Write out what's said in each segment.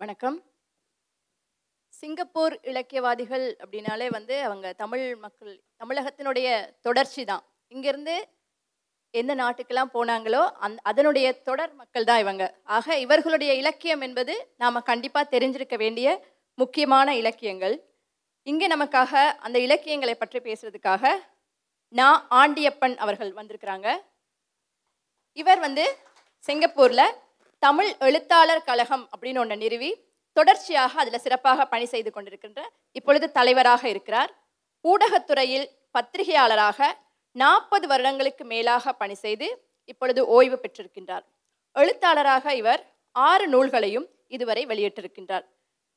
வணக்கம். சிங்கப்பூர் இலக்கியவாதிகள் அப்படின்னாலே வந்து அவங்க தமிழ் மக்கள் தமிழகத்தினுடைய தொடர்ச்சி தான். இங்கேருந்து எந்த நாட்டுக்கெல்லாம் போனாங்களோ அந் அதனுடைய தொடர் மக்கள் தான் இவங்க. ஆக இவர்களுடைய இலக்கியம் என்பது நாம் கண்டிப்பாக தெரிஞ்சிருக்க வேண்டிய முக்கியமான இலக்கியங்கள். இங்கே நமக்காக அந்த இலக்கியங்களை பற்றி பேசுறதுக்காக நான் ஆண்டியப்பன் அவர்கள் வந்திருக்கிறாங்க. இவர் வந்து சிங்கப்பூரில் தமிழ் எழுத்தாளர் கழகம் அப்படின்னு ஒன்று நிறுவி தொடர்ச்சியாக அதில் சிறப்பாக பணி செய்து கொண்டிருக்கின்ற இப்பொழுது தலைவராக இருக்கிறார். ஊடகத்துறையில் பத்திரிகையாளராக நாற்பது வருடங்களுக்கு மேலாக பணி செய்து இப்பொழுது ஓய்வு பெற்றிருக்கின்றார். எழுத்தாளராக இவர் ஆறு நூல்களையும் இதுவரை வெளியிட்டிருக்கின்றார்.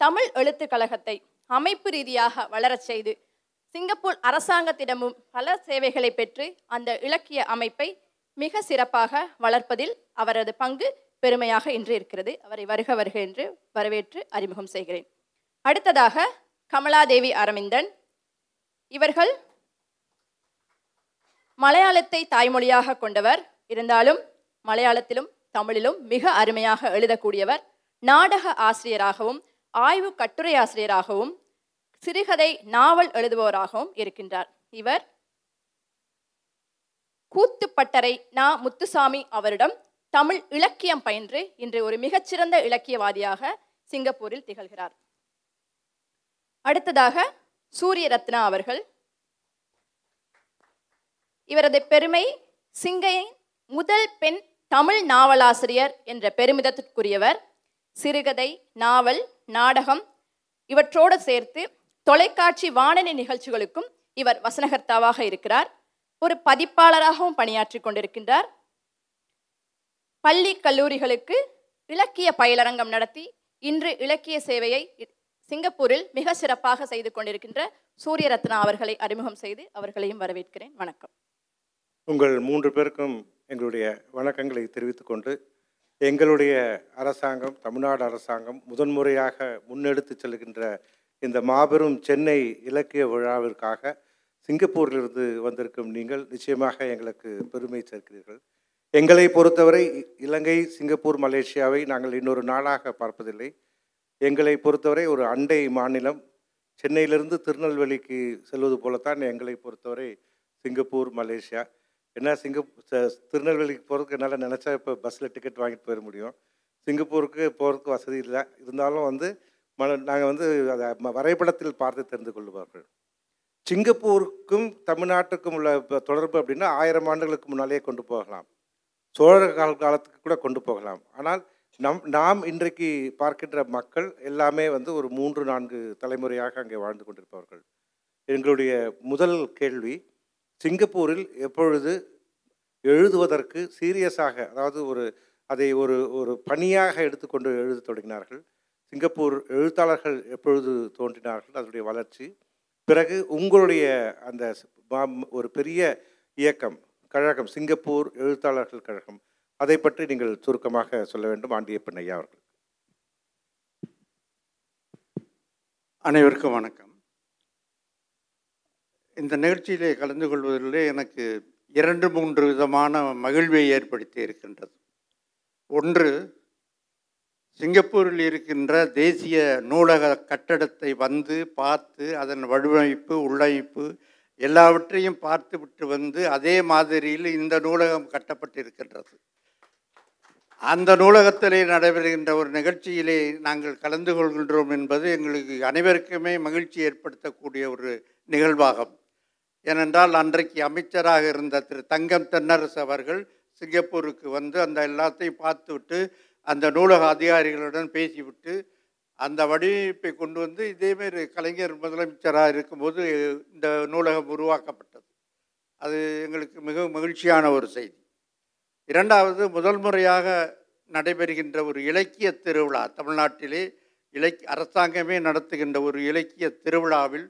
தமிழ் எழுத்து கழகத்தை அமைப்பு ரீதியாக வளரச் செய்து சிங்கப்பூர் அரசாங்கத்திடமும் பல சேவைகளை பெற்று அந்த இலக்கிய அமைப்பை மிக சிறப்பாக வளர்ப்பதில் அவரது பங்கு பெருமையாக இன்று இருக்கிறது. அவரை வருக வருக என்று வரவேற்று அறிமுகம் செய்கிறேன். அடுத்ததாக கமலாதேவி அரவிந்தன். இவர்கள் மலையாளத்தை தாய்மொழியாக கொண்டவர். இருந்தாலும் மலையாளத்திலும் தமிழிலும் மிக அருமையாக எழுதக்கூடியவர். நாடக ஆசிரியராகவும் ஆய்வு கட்டுரை ஆசிரியராகவும் சிறுகதை நாவல் எழுதுபவராகவும் இருக்கின்றார். இவர் கூத்துப்பட்டறை நா. முத்துசாமி அவரிடம் தமிழ் இலக்கியம் பயின்று இன்று ஒரு மிகச்சிறந்த இலக்கியவாதியாக சிங்கப்பூரில் திகழ்கிறார். அடுத்ததாக சூரிய ரத்னா அவர்கள். இவரது பெருமை சிங்கையின் முதல் பெண் தமிழ் நாவலாசிரியர் என்ற பெருமிதத்திற்குரியவர். சிறுகதை நாவல் நாடகம் இவற்றோடு சேர்த்து தொலைக்காட்சி வானொலி நிகழ்ச்சிகளுக்கும் இவர் வசனகர்த்தாவாக இருக்கிறார். ஒரு பதிப்பாளராகவும் பணியாற்றி கொண்டிருக்கின்றார். பள்ளி கல்லூரிகளுக்கு இலக்கிய பயிலரங்கம் நடத்தி இன்று இலக்கிய சேவையை சிங்கப்பூரில் மிக சிறப்பாக செய்து கொண்டிருக்கின்ற சூரியரத்னா அவர்களை அறிமுகம் செய்து அவர்களையும் வரவேற்கிறேன். வணக்கம். உங்கள் மூன்று பேருக்கும் எங்களுடைய வணக்கங்களை தெரிவித்துக் கொண்டு எங்களுடைய அரசாங்கம் தமிழ்நாடு அரசாங்கம் முதன்முறையாக முன்னெடுத்து செல்கின்ற இந்த மாபெரும் சென்னை இலக்கிய விழாவிற்காக சிங்கப்பூரிலிருந்து வந்திருக்கும் நீங்கள் நிச்சயமாக எங்களுக்கு பெருமை சேர்க்கிறீர்கள். எங்களை பொறுத்தவரை இலங்கை சிங்கப்பூர் மலேசியாவை நாங்கள் இன்னொரு நாளாக பார்ப்பதில்லை. எங்களை பொறுத்தவரை ஒரு அண்டை மாநிலம். சென்னையிலிருந்து திருநெல்வேலிக்கு செல்வது போலத்தான் எங்களை பொறுத்தவரை சிங்கப்பூர் மலேசியா. என்ன சிங்கப் ச- திருநெல்வேலிக்கு போகிறதுக்கு என்னால் நினச்சா இப்போ பஸ்ஸில் டிக்கெட் வாங்கிட்டு போயிட முடியும். சிங்கப்பூருக்கு போகிறதுக்கு வசதி இல்லை. இருந்தாலும் வந்து ம நாங்கள் வந்து அதை ம- வரைபடத்தில் பார்த்து தெரிந்து கொள்வார்கள். சிங்கப்பூருக்கும் தமிழ்நாட்டுக்கும் உள்ள தொடர்பு அப்படின்னா ஆயிரம் ஆண்டுகளுக்கு முன்னாலேயே கொண்டு போகலாம். சோழர் கால காலத்துக்கு கூட கொண்டு போகலாம். ஆனால் நம் நாம் இன்றைக்கு பார்க்கின்ற மக்கள் எல்லாமே வந்து ஒரு மூன்று நான்கு தலைமுறையாக அங்கே வாழ்ந்து கொண்டிருப்பவர்கள். எங்களுடைய முதல் கேள்வி சிங்கப்பூரில் எப்பொழுது எழுதுவதற்கு சீரியஸாக அதாவது ஒரு அதை ஒரு ஒரு பணியாக எடுத்துக்கொண்டு எழுத தொடங்கினார்கள். சிங்கப்பூர் எழுத்தாளர்கள் எப்பொழுது தோன்றினார்கள் அதனுடைய வளர்ச்சி. பிறகு உங்களுடைய அந்த ஒரு பெரிய இயக்கம் கழகம் சிங்கப்பூர் எழுத்தாளர்கள் கழகம். அதை பற்றி நீங்கள் சுருக்கமாக சொல்ல வேண்டும் ஆண்டியப்பன் ஐயா அவர்கள். அனைவருக்கும் வணக்கம். இந்த நிகழ்ச்சியிலே கலந்து கொள்வதிலே எனக்கு இரண்டு மூன்று விதமான மகிழ்வை ஏற்படுத்தி இருக்கின்றது. ஒன்று சிங்கப்பூரில் இருக்கின்ற தேசிய நூலக கட்டடத்தை வந்து பார்த்து அதன் வடிவமைப்பு உள்ளமைப்பு எல்லாவற்றையும் பார்த்துவிட்டு வந்து அதே மாதிரியில் இந்த நூலகம் கட்டப்பட்டிருக்கின்றது. அந்த நூலகத்திலே நடைபெறுகின்ற ஒரு நிகழ்ச்சியிலே நாங்கள் கலந்து கொள்கின்றோம் என்பது எங்களுக்கு அனைவருக்குமே மகிழ்ச்சி ஏற்படுத்தக்கூடிய ஒரு நிகழ்வாகும். ஏனென்றால் அன்றைக்கு அமைச்சராக இருந்த திரு தங்கம் தென்னரசு அவர்கள் சிங்கப்பூருக்கு வந்து அந்த எல்லாத்தையும் பார்த்துவிட்டு அந்த நூலக அதிகாரிகளுடன் பேசிவிட்டு அந்த வடிவமைப்பை கொண்டு வந்து இதேமாரி கலைஞர் முதலமைச்சராக இருக்கும்போது இந்த நூலகம் உருவாக்கப்பட்டது. அது எங்களுக்கு மிக மகிழ்ச்சியான ஒரு செய்தி. இரண்டாவது முதல் முறையாக நடைபெறுகின்ற ஒரு இலக்கிய திருவிழா தமிழ்நாட்டிலே இலக் அரசாங்கமே நடத்துகின்ற ஒரு இலக்கிய திருவிழாவில்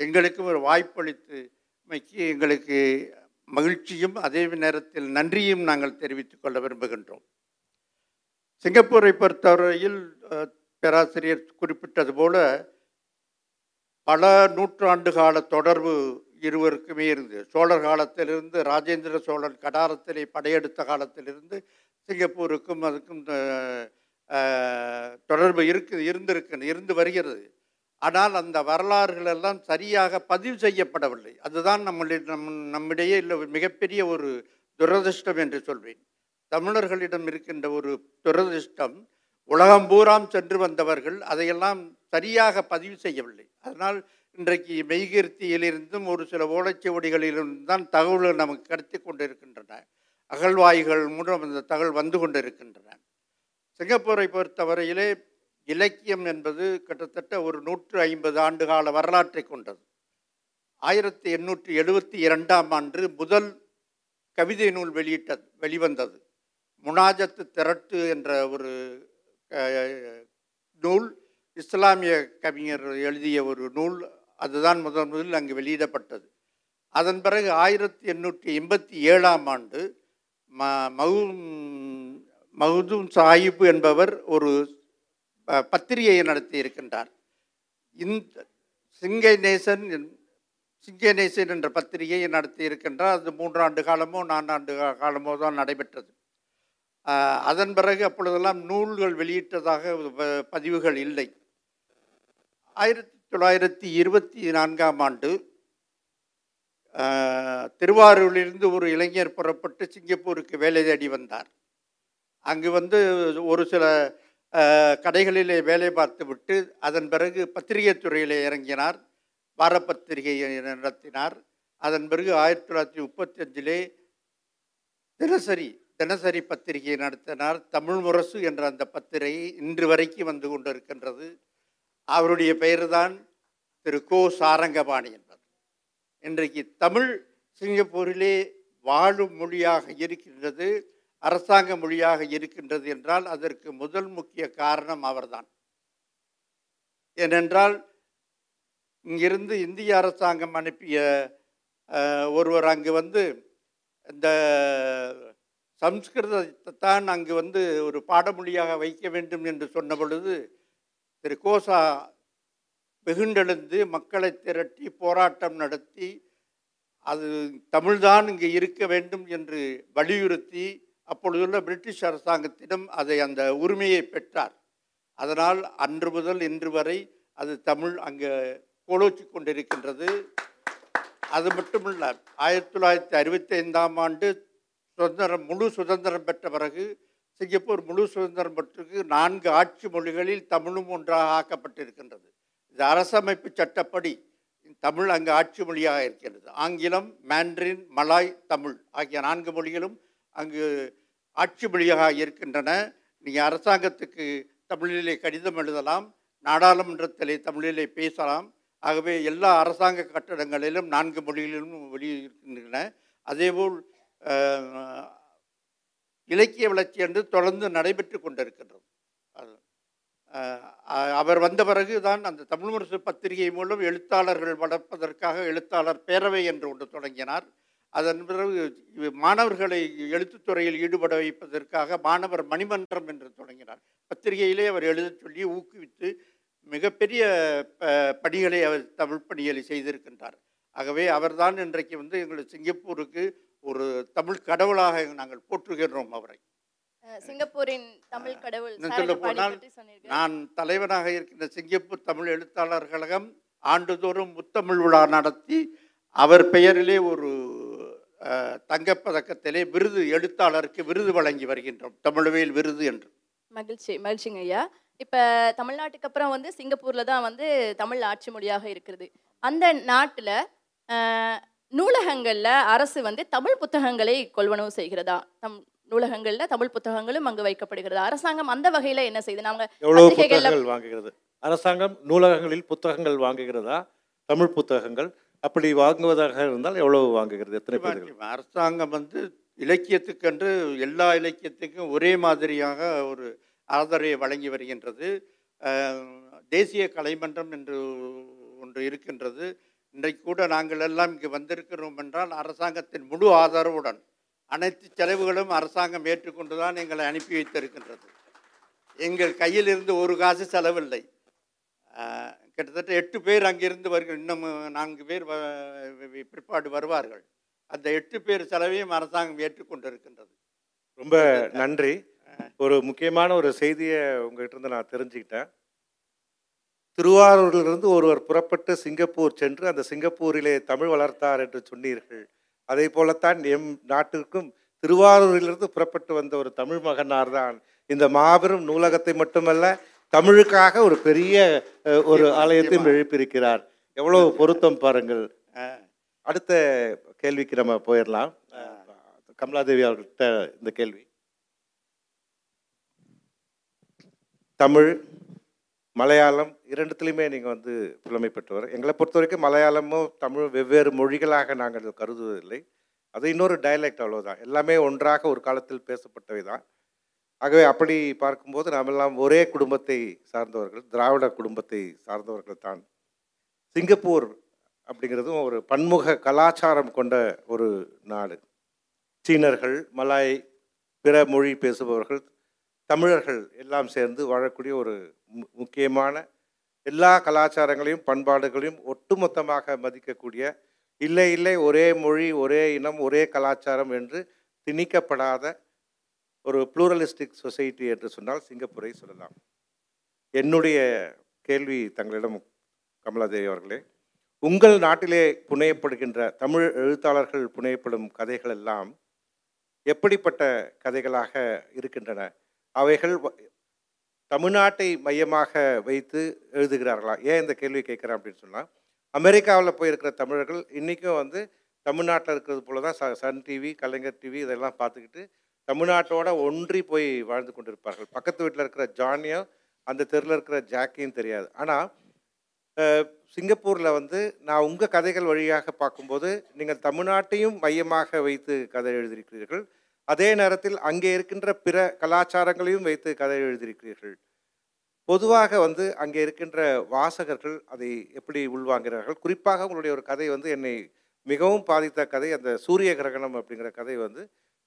எங்களுக்கும் ஒரு வாய்ப்பளித்துமைக்கு எங்களுக்கு மகிழ்ச்சியும் அதே நேரத்தில் நன்றியும் நாங்கள் தெரிவித்துக் கொள்ள விரும்புகின்றோம். சிங்கப்பூரை பொறுத்தவரையில் பேராசிரியர் குறிப்பிட்டது போல பல நூற்றாண்டு கால தொடர்பு இருவருக்குமே இருந்தது. சோழர் காலத்திலிருந்து ராஜேந்திர சோழன் கடாரத்திலே படையெடுத்த காலத்திலிருந்து சிங்கப்பூருக்கும் அதுக்கும் தொடர்பு இருக்கு இருந்திருக்கு இருந்து வருகிறது. ஆனால் அந்த வரலாறுகள் எல்லாம் சரியாக பதிவு செய்யப்படவில்லை. அதுதான் நம்மளி நம் நம்மிடையே இல்லை மிகப்பெரிய ஒரு துரதிர்ஷ்டம் என்று சொல்வேன். தமிழர்களிடம் இருக்கின்ற ஒரு துரதிர்ஷ்டம் உலகம் பூராம் சென்று வந்தவர்கள் அதையெல்லாம் சரியாக பதிவு செய்யவில்லை. அதனால் இன்றைக்கு மெய்கீர்த்தியிலிருந்தும் ஒரு சில ஓலைச்சுவடிகளிலிருந்து தான் தகவல்கள் நமக்கு கிடைத்து கொண்டிருக்கின்றன. அகழ்வாய்கள் மூலம் அந்த தகவல் வந்து கொண்டிருக்கின்றன. சிங்கப்பூரை பொறுத்தவரையிலே இலக்கியம் என்பது கிட்டத்தட்ட ஒரு நூற்று ஐம்பது ஆண்டு கால வரலாற்றை கொண்டது. ஆயிரத்தி எண்ணூற்றி எழுபத்தி இரண்டாம் ஆண்டு முதல் கவிதை நூல் வெளியிட்டது வெளிவந்தது. முனாஜத்து திரட்டு என்ற ஒரு நூல் இஸ்லாமிய கவிஞர் எழுதிய ஒரு நூல் அதுதான் முதன் முதலில் அங்கு வெளியிடப்பட்டது. அதன் பிறகு ஆயிரத்தி எண்ணூற்றி எண்பத்தி ஏழாம் ஆண்டு ம மகு மகுதூம் சாஹிப் என்பவர் ஒரு ப- பத்திரிகையை நடத்தி இருக்கின்றார். இந்த சிங்கை நேசன் என்- சிங்கை நேசன் என்ற பத்திரிகையை நடத்தி இருக்கின்றார். அது மூன்றாண்டு காலமோ நான்காண்டு காலமோ தான் நடைபெற்றது. அதன் பிறகு அப்பொழுதெல்லாம் நூல்கள் வெளியிட்டதாக பதிவுகள் இல்லை. ஆயிரத்தி தொள்ளாயிரத்தி இருபத்தி நான்காம் ஆண்டு திருவாரூரிலிருந்து ஒரு இளைஞர் புறப்பட்டு சிங்கப்பூருக்கு வேலை தேடி வந்தார். அங்கு வந்து ஒரு சில கடைகளிலே வேலை பார்த்துவிட்டு அதன் பிறகு பத்திரிகை துறையிலே இறங்கினார். வாரப்பத்திரிகையை நடத்தினார். அதன் பிறகு ஆயிரத்தி தொள்ளாயிரத்தி முப்பத்தி அஞ்சிலே தினசரி தினசரி பத்திரிகை நடத்தினார் தமிழ் முரசு என்ற அந்த பத்திரிகை இன்று வரைக்கும் வந்து கொண்டிருக்கின்றது. அவருடைய பெயர்தான் திரு கோ சாரங்கபாணி என்பது இன்றைக்கு தமிழ் சிங்கப்பூரிலே வாழும் மொழியாக இருக்கின்றது அரசாங்க மொழியாக இருக்கின்றது என்றால் அதற்கு முதல் முக்கிய காரணம் அவர்தான். ஏனென்றால் இங்கிருந்து இந்திய அரசாங்கம் அனுப்பிய ஒருவர் அங்கு வந்து இந்த சம்ஸ்கிருதத்தை தான் அங்கு வந்து ஒரு பாடமொழியாக வைக்க வேண்டும் என்று சொன்ன பொழுது திரு. கோசா வெகுண்டெழுந்து மக்களை திரட்டி போராட்டம் நடத்தி அது தமிழ்தான் இங்கே இருக்க வேண்டும் என்று வலியுறுத்தி அப்பொழுதுள்ள பிரிட்டிஷ் அரசாங்கத்திடம் அதை அந்த உரிமையை பெற்றார். அதனால் அன்று முதல் இன்று வரை அது தமிழ் அங்கே கோலோச்சி கொண்டிருக்கின்றது. அது மட்டுமல்ல ஆயிரத்தி தொள்ளாயிரத்தி அறுபத்தி ஐந்தாம் ஆண்டு சுதந்திரம் முழு சுதந்திரம் பெற்ற பிறகு சிங்கப்பூர் முழு சுதந்திரம் பெற்று நான்கு ஆட்சி மொழிகளில் தமிழும் ஒன்றாக ஆக்கப்பட்டிருக்கின்றது. இது அரசமைப்பு சட்டப்படி தமிழ் அங்கு ஆட்சி மொழியாக இருக்கின்றது. ஆங்கிலம் மேண்ட்ரின் மலாய் தமிழ் ஆகிய நான்கு மொழிகளும் அங்கு ஆட்சி மொழியாக இருக்கின்றன. நீங்கள் அரசாங்கத்துக்கு தமிழிலே கடிதம் எழுதலாம் நாடாளுமன்றத்திலே தமிழிலே பேசலாம். ஆகவே எல்லா அரசாங்க கட்டடங்களிலும் நான்கு மொழிகளிலும் வெளியிருக்கின்றன. அதேபோல் இலக்கிய வளர்ச்சி என்று தொடர்ந்து நடைபெற்று கொண்டிருக்கின்றது. அது, அவர் வந்த பிறகு தான் அந்த தமிழ் முரசு பத்திரிகை மூலம் எழுத்தாளர்கள் வளர்ப்பதற்காக எழுத்தாளர் பேரவை என்று ஒன்று தொடங்கினார். அதன் பிறகு மாணவர்களை எழுத்துத்துறையில் ஈடுபட வைப்பதற்காக மாணவர் மணிமன்றம் என்று தொடங்கினார். பத்திரிகையிலே அவர் எழுதச் சொல்லி ஊக்குவித்து மிகப்பெரிய ப- பணிகளை அவர் தமிழ் பணிகளை செய்திருக்கின்றார். ஆகவே அவர்தான் இன்றைக்கு வந்து எங்களுக்கு சிங்கப்பூருக்கு ஒரு தமிழ் கடவுளாக நாங்கள் போற்றுகின்றோம் அவரை. சிங்கப்பூரின் தமிழ் கடவுள் போனால் நான் தலைவனாக இருக்கின்ற சிங்கப்பூர் தமிழ் எழுத்தாளர் கழகம் ஆண்டுதோறும் முத்தமிழ் விழா நடத்தி அவர் பெயரிலே ஒரு தங்கப்பதக்கத்திலே விருது எழுத்தாளருக்கு விருது வழங்கி வருகின்றோம். தமிழ்வேல் விருது என்று. மகிழ்ச்சி மகிழ்ச்சிங்க ஐயா. இப்போ தமிழ்நாட்டுக்கு அப்புறம் வந்து சிங்கப்பூர்ல தான் வந்து தமிழ் ஆட்சி மொழியாக இருக்கிறது. அந்த நாட்டில் நூலகங்கள்ல அரசு வந்து தமிழ் புத்தகங்களை கொள்வனவு செய்கிறதா? தம் நூலகங்கள்ல தமிழ் புத்தகங்களும் அங்கு வைக்கப்படுகிறதா. அரசாங்கம் அந்த வகையில என்ன செய்யுது நாங்க எவ்வளவு பத்திரிகைகள்ல- புத்தகங்கள் வாங்குகிறது? அரசாங்கம் நூலகங்களில் புத்தகங்கள் வாங்குகிறதா? தமிழ் புத்தகங்கள் அப்படி வாங்குவதாக இருந்தால் எவ்வளவு வாங்குகிறது? எத்தனை பேர்கள்? அரசாங்கம் வந்து இலக்கியத்துக்கென்று எல்லா இலக்கியத்துக்கும் ஒரே மாதிரியாக ஒரு ஆதரவை வழங்கி வருகின்றது. அஹ், தேசிய கலைமன்றம் என்று ஒன்று இருக்கின்றது. இன்றைக்கு கூட நாங்கள் எல்லாம் இங்கு வந்திருக்கிறோம் என்றால் அரசாங்கத்தின் முழு ஆதரவுடன் அனைத்து செலவுகளும் அரசாங்கம் ஏற்றுக்கொண்டு தான் எங்களை அனுப்பி வைத்திருக்கின்றது. எங்கள் கையில் இருந்து ஒரு காசு செலவில்லை. கிட்டத்தட்ட எட்டு பேர் அங்கிருந்து வருகிற இன்னும் நான்கு பேர் பிற்பாடு வருவார்கள். அந்த எட்டு பேர் செலவையும் அரசாங்கம் ஏற்றுக்கொண்டிருக்கின்றது. ரொம்ப நன்றி. ஒரு முக்கியமான ஒரு செய்தியை உங்ககிட்ட இருந்து நான் தெரிஞ்சுக்கிட்டேன். திருவாரூரிலிருந்து ஒருவர் புறப்பட்டு சிங்கப்பூர் சென்று அந்த சிங்கப்பூரிலே தமிழ் வளர்த்தார் என்று சொன்னீர்கள். அதே போலத்தான் எம் நாட்டிற்கும் திருவாரூரிலிருந்து புறப்பட்டு வந்த ஒரு தமிழ் மகனார் தான் இந்த மாபெரும் நூலகத்தை மட்டுமல்ல தமிழுக்காக ஒரு பெரிய ஒரு ஆலயத்தையும் எழுப்பியிருக்கிறார். எவ்வளவு பொருத்தம் பாருங்கள். அடுத்த கேள்விக்கு நம்ம போயிடலாம். கமலாதேவி அவர்கள்ட்ட இந்த கேள்வி. தமிழ் மலையாளம் இரண்டுத்துலேயுமே நீங்கள் வந்து புலமை பெற்றவர். எங்களை பொறுத்த வரைக்கும் மலையாளமும் தமிழும் வெவ்வேறு மொழிகளாக நாங்கள் கருதுவதில்லை. அது இன்னொரு டயலெக்ட் அவ்வளோதான் எல்லாமே ஒன்றாக ஒரு காலத்தில் பேசப்பட்டவை தான். ஆகவே அப்படி பார்க்கும்போது நாமெல்லாம் ஒரே குடும்பத்தை சார்ந்தவர்கள் திராவிட குடும்பத்தை சார்ந்தவர்கள் தான். சிங்கப்பூர் அப்படிங்கிறதும் ஒரு பன்முக கலாச்சாரம் கொண்ட ஒரு நாடு. சீனர்கள் மலாய் பிற மொழி பேசுபவர்கள் தமிழர்கள் எல்லாம் சேர்ந்து வாழக்கூடிய ஒரு முக்கியமான எல்லா கலாச்சாரங்களையும் பண்பாடுகளையும் ஒட்டுமொத்தமாக மதிக்கக்கூடிய இல்லை இல்லை ஒரே மொழி ஒரே இனம் ஒரே கலாச்சாரம் என்று திணிக்கப்படாத ஒரு ப்ளூரலிஸ்டிக் சொசைட்டி என்று சொன்னால் சிங்கப்பூரை சொல்லலாம். என்னுடைய கேள்வி தங்களிடம் கமலாதேவி அவர்களே உங்கள் நாட்டிலே புனையப்படுகின்ற தமிழ் எழுத்தாளர்கள் புனையப்படும் கதைகள் எல்லாம் எப்படிப்பட்ட கதைகளாக இருக்கின்றன? அவைகள் வ- தமிழ்நாட்டை மையமாக வைத்து எழுதுகிறார்களா? ஏன் இந்த கேள்வி கேட்குறேன் அப்படின்னு சொன்னால் அமெரிக்காவில் போயிருக்கிற தமிழர்கள் இன்றைக்கும் வந்து தமிழ்நாட்டில் இருக்கிறது போல தான் ச சன் டிவி கலைஞர் டிவி இதெல்லாம் பார்த்துக்கிட்டு தமிழ்நாட்டோட ஒன்றி போய் வாழ்ந்து கொண்டிருப்பார்கள். பக்கத்து வீட்டில் இருக்கிற ஜானியும் அந்த தெருவில் இருக்கிற ஜாக்கியும் தெரியாது. ஆனால் சிங்கப்பூரில் வந்து நான் உங்கள் கதைகள் வழியாக பார்க்கும்போது நீங்கள் தமிழ்நாட்டையும் மையமாக வைத்து கதை எழுதியிருக்கிறீர்கள். அதே நேரத்தில் அங்கே இருக்கின்ற பிற கலாச்சாரங்களையும் வைத்து கதை எழுதியிருக்கிறீர்கள். பொதுவாக வந்து அங்கே இருக்கின்ற வாசகர்கள் அதை எப்படி உள்வாங்கிறார்கள்? குறிப்பாக உங்களுடைய ஒரு கதை வந்து என்னை மிகவும் பாதித்த கதை அந்த சூரிய கிரகணம் அப்படிங்கிற கதை வந்து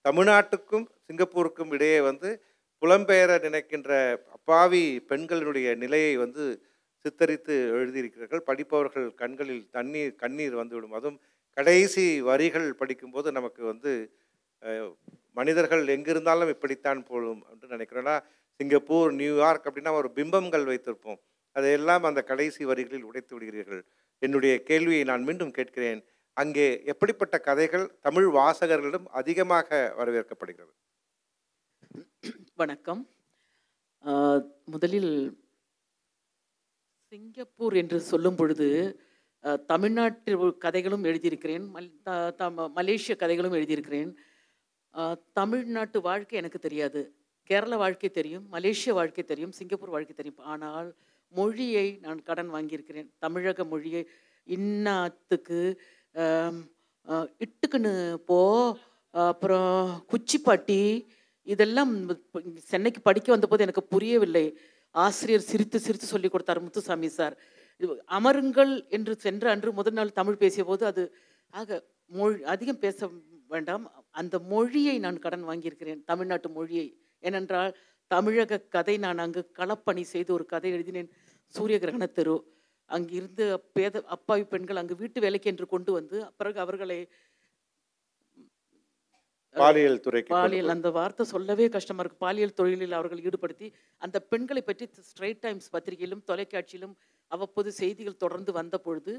தமிழ்நாட்டுக்கும் சிங்கப்பூருக்கும் இடையே வந்து புலம்பெயர நினைக்கின்ற அப்பாவி பெண்களினுடைய நிலையை வந்து சித்தரித்து எழுதியிருக்கிறார்கள். படிப்பவர்கள் கண்களில் தண்ணீர் கண்ணீர் வந்துவிடும். அதுவும் கடைசி வரிகள் படிக்கும்போது நமக்கு வந்து மனிதர்கள் எங்கிருந்தாலும் இப்படித்தான் போலும் என்று நினைக்கிறோன்னா சிங்கப்பூர் நியூயார்க் அப்படின்னா ஒரு பிம்பங்கள் வைத்திருப்போம். அதையெல்லாம் அந்த கடைசி வரிகளில் உடைத்து விடுகிறீர்கள். என்னுடைய கேள்வியை நான் மீண்டும் கேட்கிறேன். அங்கே எப்படிப்பட்ட கதைகள் தமிழ் வாசகர்களிடம் அதிகமாக வரவேற்கப்படுகிறது? வணக்கம். முதலில் சிங்கப்பூர் என்று சொல்லும் பொழுது தமிழ்நாட்டு கதைகளும் எழுதியிருக்கிறேன். மல் த- த- மலேசிய கதைகளும் எழுதியிருக்கிறேன். தமிழ்நாட்டு வாழ்க்கை எனக்கு தெரியாது. கேரள வாழ்க்கை தெரியும் மலேசிய வாழ்க்கை தெரியும் சிங்கப்பூர் வாழ்க்கை தெரியும். ஆனால் மொழியை நான் கடன் வாங்கியிருக்கிறேன். தமிழக மொழியை இன்னாத்துக்கு இட்டுக்குன்னு போ. அப்புறம் குச்சிப்பாட்டி இதெல்லாம் சென்னைக்கு படிக்க வந்தபோது எனக்கு புரியவில்லை. ஆசிரியர் சிரித்து சிரித்து சொல்லி கொடுத்தார் முத்துசாமி சார். இது அமருங்கள் என்று சென்ற அன்று முதல் நாள் தமிழ் பேசிய போது அது ஆக மொழி அதிகம் பேச வேண்டாம். அந்த மொழியை நான் கடன் வாங்கியிருக்கிறேன். தமிழ்நாட்டு மொழியை. ஏனென்றால் தமிழக கதை நான் அங்கு களப்பணி செய்து ஒரு கதை எழுதினேன். சூரிய கிரகண தெரு. அங்கிருந்து பேத அப்பாவி பெண்கள் அங்கு வீட்டு வேலைக்கு என்று கொண்டு வந்து பிறகு அவர்களை பாலியல் கொண்டு பாலியல் அந்த வார்த்தை சொல்லவே கஷ்டமா இருக்கு. பாலியல் தொழிலில் அவர்கள் ஈடுபடுத்தி அந்த பெண்களை பற்றி ஸ்ட்ரைட் டைம்ஸ் பத்திரிகையிலும் தொலைக்காட்சியிலும் அவ்வப்போது செய்திகள் தொடர்ந்து வந்த பொழுது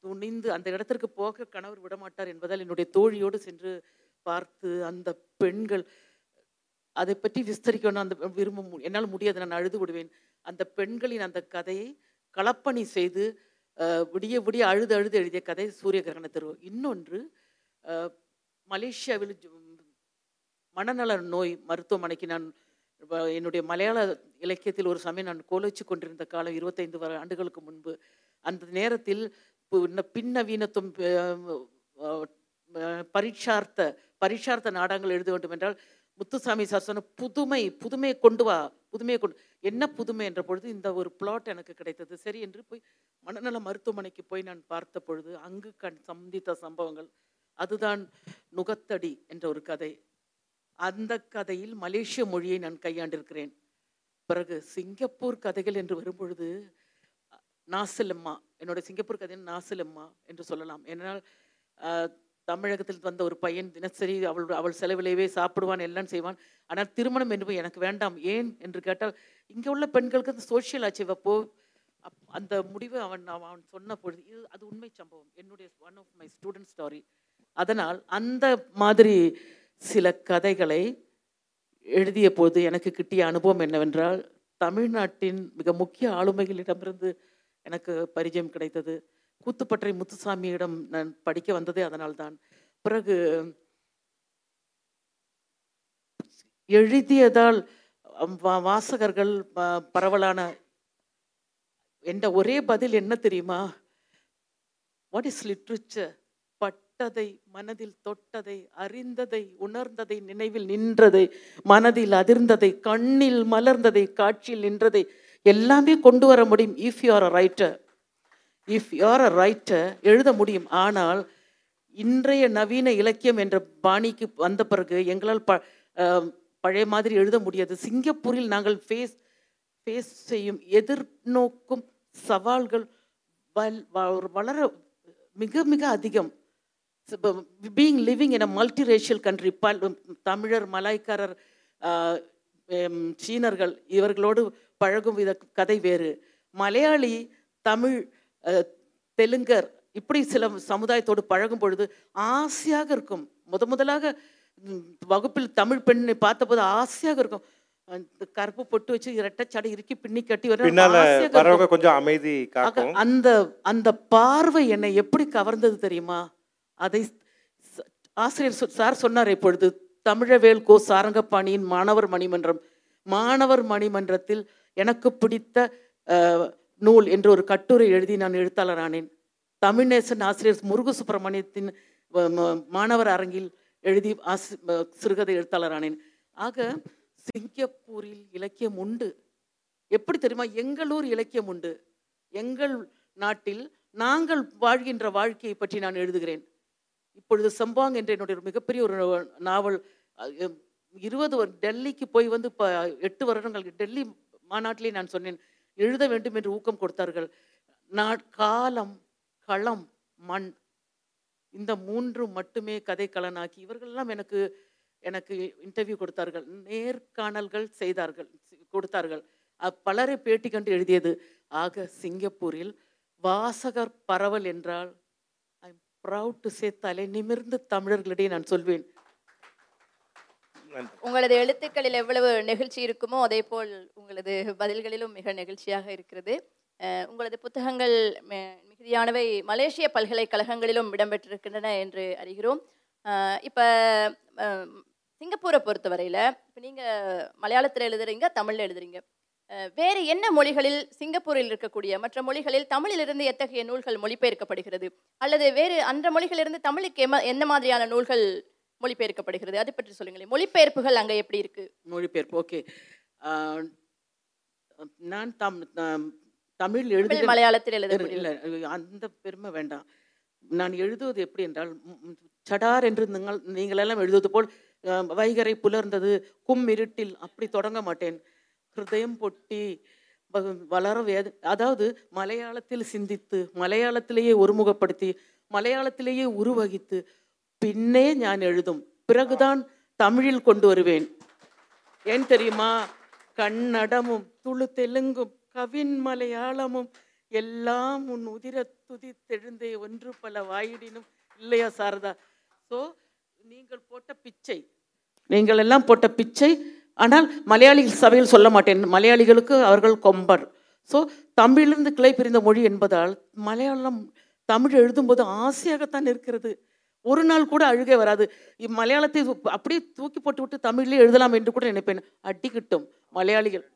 துணிந்து அந்த இடத்திற்கு போக கணவர் விடமாட்டார் என்பதால் என்னுடைய தோழியோடு சென்று பார்த்து அந்த பெண்கள் அதை பற்றி விஸ்தரிக்கணும் அந்த விரும்ப என்னால் முடியாது நான் அழுது விடுவேன். அந்த பெண்களின் அந்த கதையை களப்பணி செய்து விடிய விடிய அழுது அழுது எழுதிய கதை சூரிய கிரகண தெரு இன்னொன்று மலேசியாவில் மனநல நோய் மருத்துவமனைக்கு நான் வ- என்னுடைய மலையாள இலக்கியத்தில் ஒரு சமயம் நான் கோலச்சு கொண்டிருந்த காலம் இருபத்தைந்து வர ஆண்டுகளுக்கு முன்பு. அந்த நேரத்தில் பின்ன- பின்னவீனத்தும் பரீட்சார்த்த பரீட்சார்த்த நாடகங்கள் எழுத வேண்டும் என்றால் முத்துசாமி சார் சொன்ன புதுமை புதுமையை கொண்டு வா புதுமையை கொண்டு என்ன புதுமை என்ற பொழுது இந்த ஒரு பிளாட் எனக்கு கிடைத்தது. சரி என்று போய் மனநல மருத்துவமனைக்கு போய் நான் பார்த்த பொழுது அங்கு கண் சந்தித்த சம்பவங்கள். அதுதான் நுகத்தடி என்ற ஒரு கதை. அந்த கதையில் மலேசிய மொழியை நான் கையாண்டிருக்கிறேன். பிறகு சிங்கப்பூர் கதைகள் என்று வரும்பொழுது நாசிலம்மா. என்னோட சிங்கப்பூர் கதையின் நாசிலம்மா என்று சொல்லலாம். ஏன்னால் தமிழகத்தில் வந்த ஒரு பையன் தினசரி அவள் அவள் செலவிலேயே சாப்பிடுவான் எல்லாம் செய்வான். ஆனால் திருமணம் என்பது எனக்கு வேண்டாம் ஏன் என்று கேட்டால் இங்கே உள்ள பெண்களுக்கு அந்த சோஷியல் அச்சீவ் அப்போ அப் அந்த முடிவு அவன் அவன் அவன் சொன்ன பொழுது இது அது உண்மை சம்பவம். என்னுடைய one of my student story அதனால் அந்த மாதிரி சில கதைகளை எழுதிய போது எனக்கு கிட்டிய அனுபவம் என்னவென்றால் தமிழ்நாட்டின் மிக முக்கிய ஆளுமைகளிடமிருந்து எனக்கு பரிச்சயம் கிடைத்தது. கூத்துப்பற்றை முத்துசாமியிடம் நான் படிக்க வந்ததே அதனால்தான். பிறகு எழுதியதால் வாசகர்கள் பரவலான என்ற ஒரே பதில் என்ன தெரியுமா? வாட் இஸ் லிட்ரேச்சர் பட்டதை மனதில் தொட்டதை அறிந்ததை உணர்ந்ததை நினைவில் நின்றதை மனதில் அதிர்ந்ததை கண்ணில் மலர்ந்ததை காட்சியில் நின்றதை எல்லாமே கொண்டு வர முடியும். If you are a writer if you are a writer எழுத முடியும். ஆனால் இன்றைய நவீன இலக்கியம் என்ற பாணிக்கு வந்த பிறகு எங்களால் ப பழைய மாதிரி எழுத முடியாது. சிங்கப்பூரில் நாங்கள் ஃபேஸ் ஃபேஸ் செய்யும் எதிர்நோக்கும் சவால்கள் வல் வ- வளர மிக மிக அதிகம். Being living in a multi racial country பல் தமிழர் மலாய்க்காரர் சீனர்கள் இவர்களோடு பழகும் வித கதை வேறு. மலையாளி தமிழ் தெலுங்கர் இப்படி சில சமுதாயத்தோடு பழகும் பொழுது ஆசையாக இருக்கும். முத முதலாக வகுப்பில் தமிழ் பெண்ணை பார்த்தபோது ஆசையாக இருக்கும். கருப்பு பொட்டு வச்சு இரட்டைச்சடை இறுக்கி பின்னி கட்டி வர கொஞ்சம் அமைதி அந்த அந்த பார்வை என்னை எப்படி கவர்ந்தது தெரியுமா? அதை ஆசிரியர் சார் சொன்னார் இப்பொழுது தமிழவேல் கோ சாரங்கபாணியின் மாணவர் மணிமன்றம். மாணவர் மணிமன்றத்தில் எனக்கு பிடித்த நூல் என்று ஒரு கட்டுரை எழுதி நான் எழுத்தாளரானேன். தமிழ்நேசன் ஆசிரியர் முருகு சுப்பிரமணியத்தின் மாணவர் அரங்கில் எழுதி ஆசி சிறுகதை சிறுகதை எழுத்தாளரானேன். ஆக சிங்கப்பூரில் இலக்கியம் உண்டு. எப்படி தெரியுமா? எங்களூர் இலக்கியம் உண்டு. எங்கள் நாட்டில் நாங்கள் வாழ்கின்ற வாழ்க்கையை பற்றி நான் எழுதுகிறேன். இப்பொழுது சம்பாங் என்ற என்னுடைய ஒரு மிகப்பெரிய ஒரு நாவல் இருபது வரு- டெல்லிக்கு போய் வந்து இப்போ எட்டு வருடங்கள் டெல்லி மாநாட்டிலே நான் சொன்னேன் எழுத வேண்டும் என்று ஊக்கம் கொடுத்தார்கள். நான் காலம் களம் மண் இந்த மூன்று மட்டுமே கதைக்களனாக்கி இவர்கள்லாம் எனக்கு எனக்கு இன்டர்வியூ கொடுத்தார்கள். நேர்காணல்கள் செய்தார்கள் கொடுத்தார்கள். பலரை பேட்டி கண்டு எழுதியது ஆக சிங்கப்பூரில் வாசகர் பரவல் என்றால் I am proud to say தலை நிமிர்ந்து தமிழர்களிடையே நான் சொல்வேன். உங்களது எழுத்துக்களில் எவ்வளவு நெகிழ்ச்சி இருக்குமோ அதே போல் உங்களது பதில்களிலும் மிக நெகிழ்ச்சியாக இருக்கிறது. உங்களது புத்தகங்கள் மிகுதியானவை மலேசிய பல்கலைக்கழகங்களிலும் இடம்பெற்றிருக்கின்றன என்று அறிகிறோம். இப்போ சிங்கப்பூரை பொறுத்தவரையில் இப்போ நீங்கள் மலையாளத்தில் எழுதுறீங்க தமிழில் எழுதுறீங்க. வேறு என்ன மொழிகளில் சிங்கப்பூரில் இருக்கக்கூடிய மற்ற மொழிகளில் தமிழிலிருந்து எத்தகைய நூல்கள் மொழிபெயர்க்கப்படுகிறது? அல்லது வேறு அந்த மொழிகளிலிருந்து தமிழுக்கு எம எந்த மாதிரியான நூல்கள் மொழிபெயர்க்கப்படுகிறது. அதை பற்றி சொல்லுங்களேன். மொழிபெயர்ப்புகள் அங்கே எப்படி இருக்கு? மொழிபெயர்ப்பு ஓகே. நான் தம் தமிழ் எழுதுகிற மலையாளத்தில் எழுத அந்த பெருமை வேண்டாம். நான் எழுதுவது எப்படி என்றால் சடார் என்று நீங்கள் நீங்கள் எல்லாம் எழுதுவது போல் வைகரை புலர்ந்தது கும் இருட்டில் அப்படி தொடங்க மாட்டேன். ஹிருதயம் பொட்டி வளர வேத அதாவது மலையாளத்தில் சிந்தித்து மலையாளத்திலேயே ஒருமுகப்படுத்தி மலையாளத்திலேயே உருவகித்து பின்னே நான் எழுதும் பிறகுதான் தமிழில் கொண்டு வருவேன் ஏன் தெரியுமா கன்னடமும் துளு தெலுங்கும் கவின் மலையாளமும் எல்லாம் உன் உதிர துதி தெழுந்தே ஒன்று பல வாயிடினும் இல்லையா சாரதா ஸோ நீங்கள் போட்ட பிச்சை நீங்கள் எல்லாம் போட்ட பிச்சை ஆனால் மலையாளி சபையில் சொல்ல மாட்டேன் மலையாளிகளுக்கு அவர்கள் கொம்பர் ஸோ தமிழிலிருந்து கிளை பிரிந்த மொழி என்பதால் மலையாளம் தமிழ் எழுதும்போது ஆசையாகத்தான் இருக்கிறது ஒரு நாள் கூட அழுகே வராது. இ- மலையாளத்தை அப்படியே தூக்கி போட்டு விட்டு தமிழ்லேயே எழுதலாம் என்று கூட நினைப்பேன். அடிக்கிட்டும் மலையாளிகள்.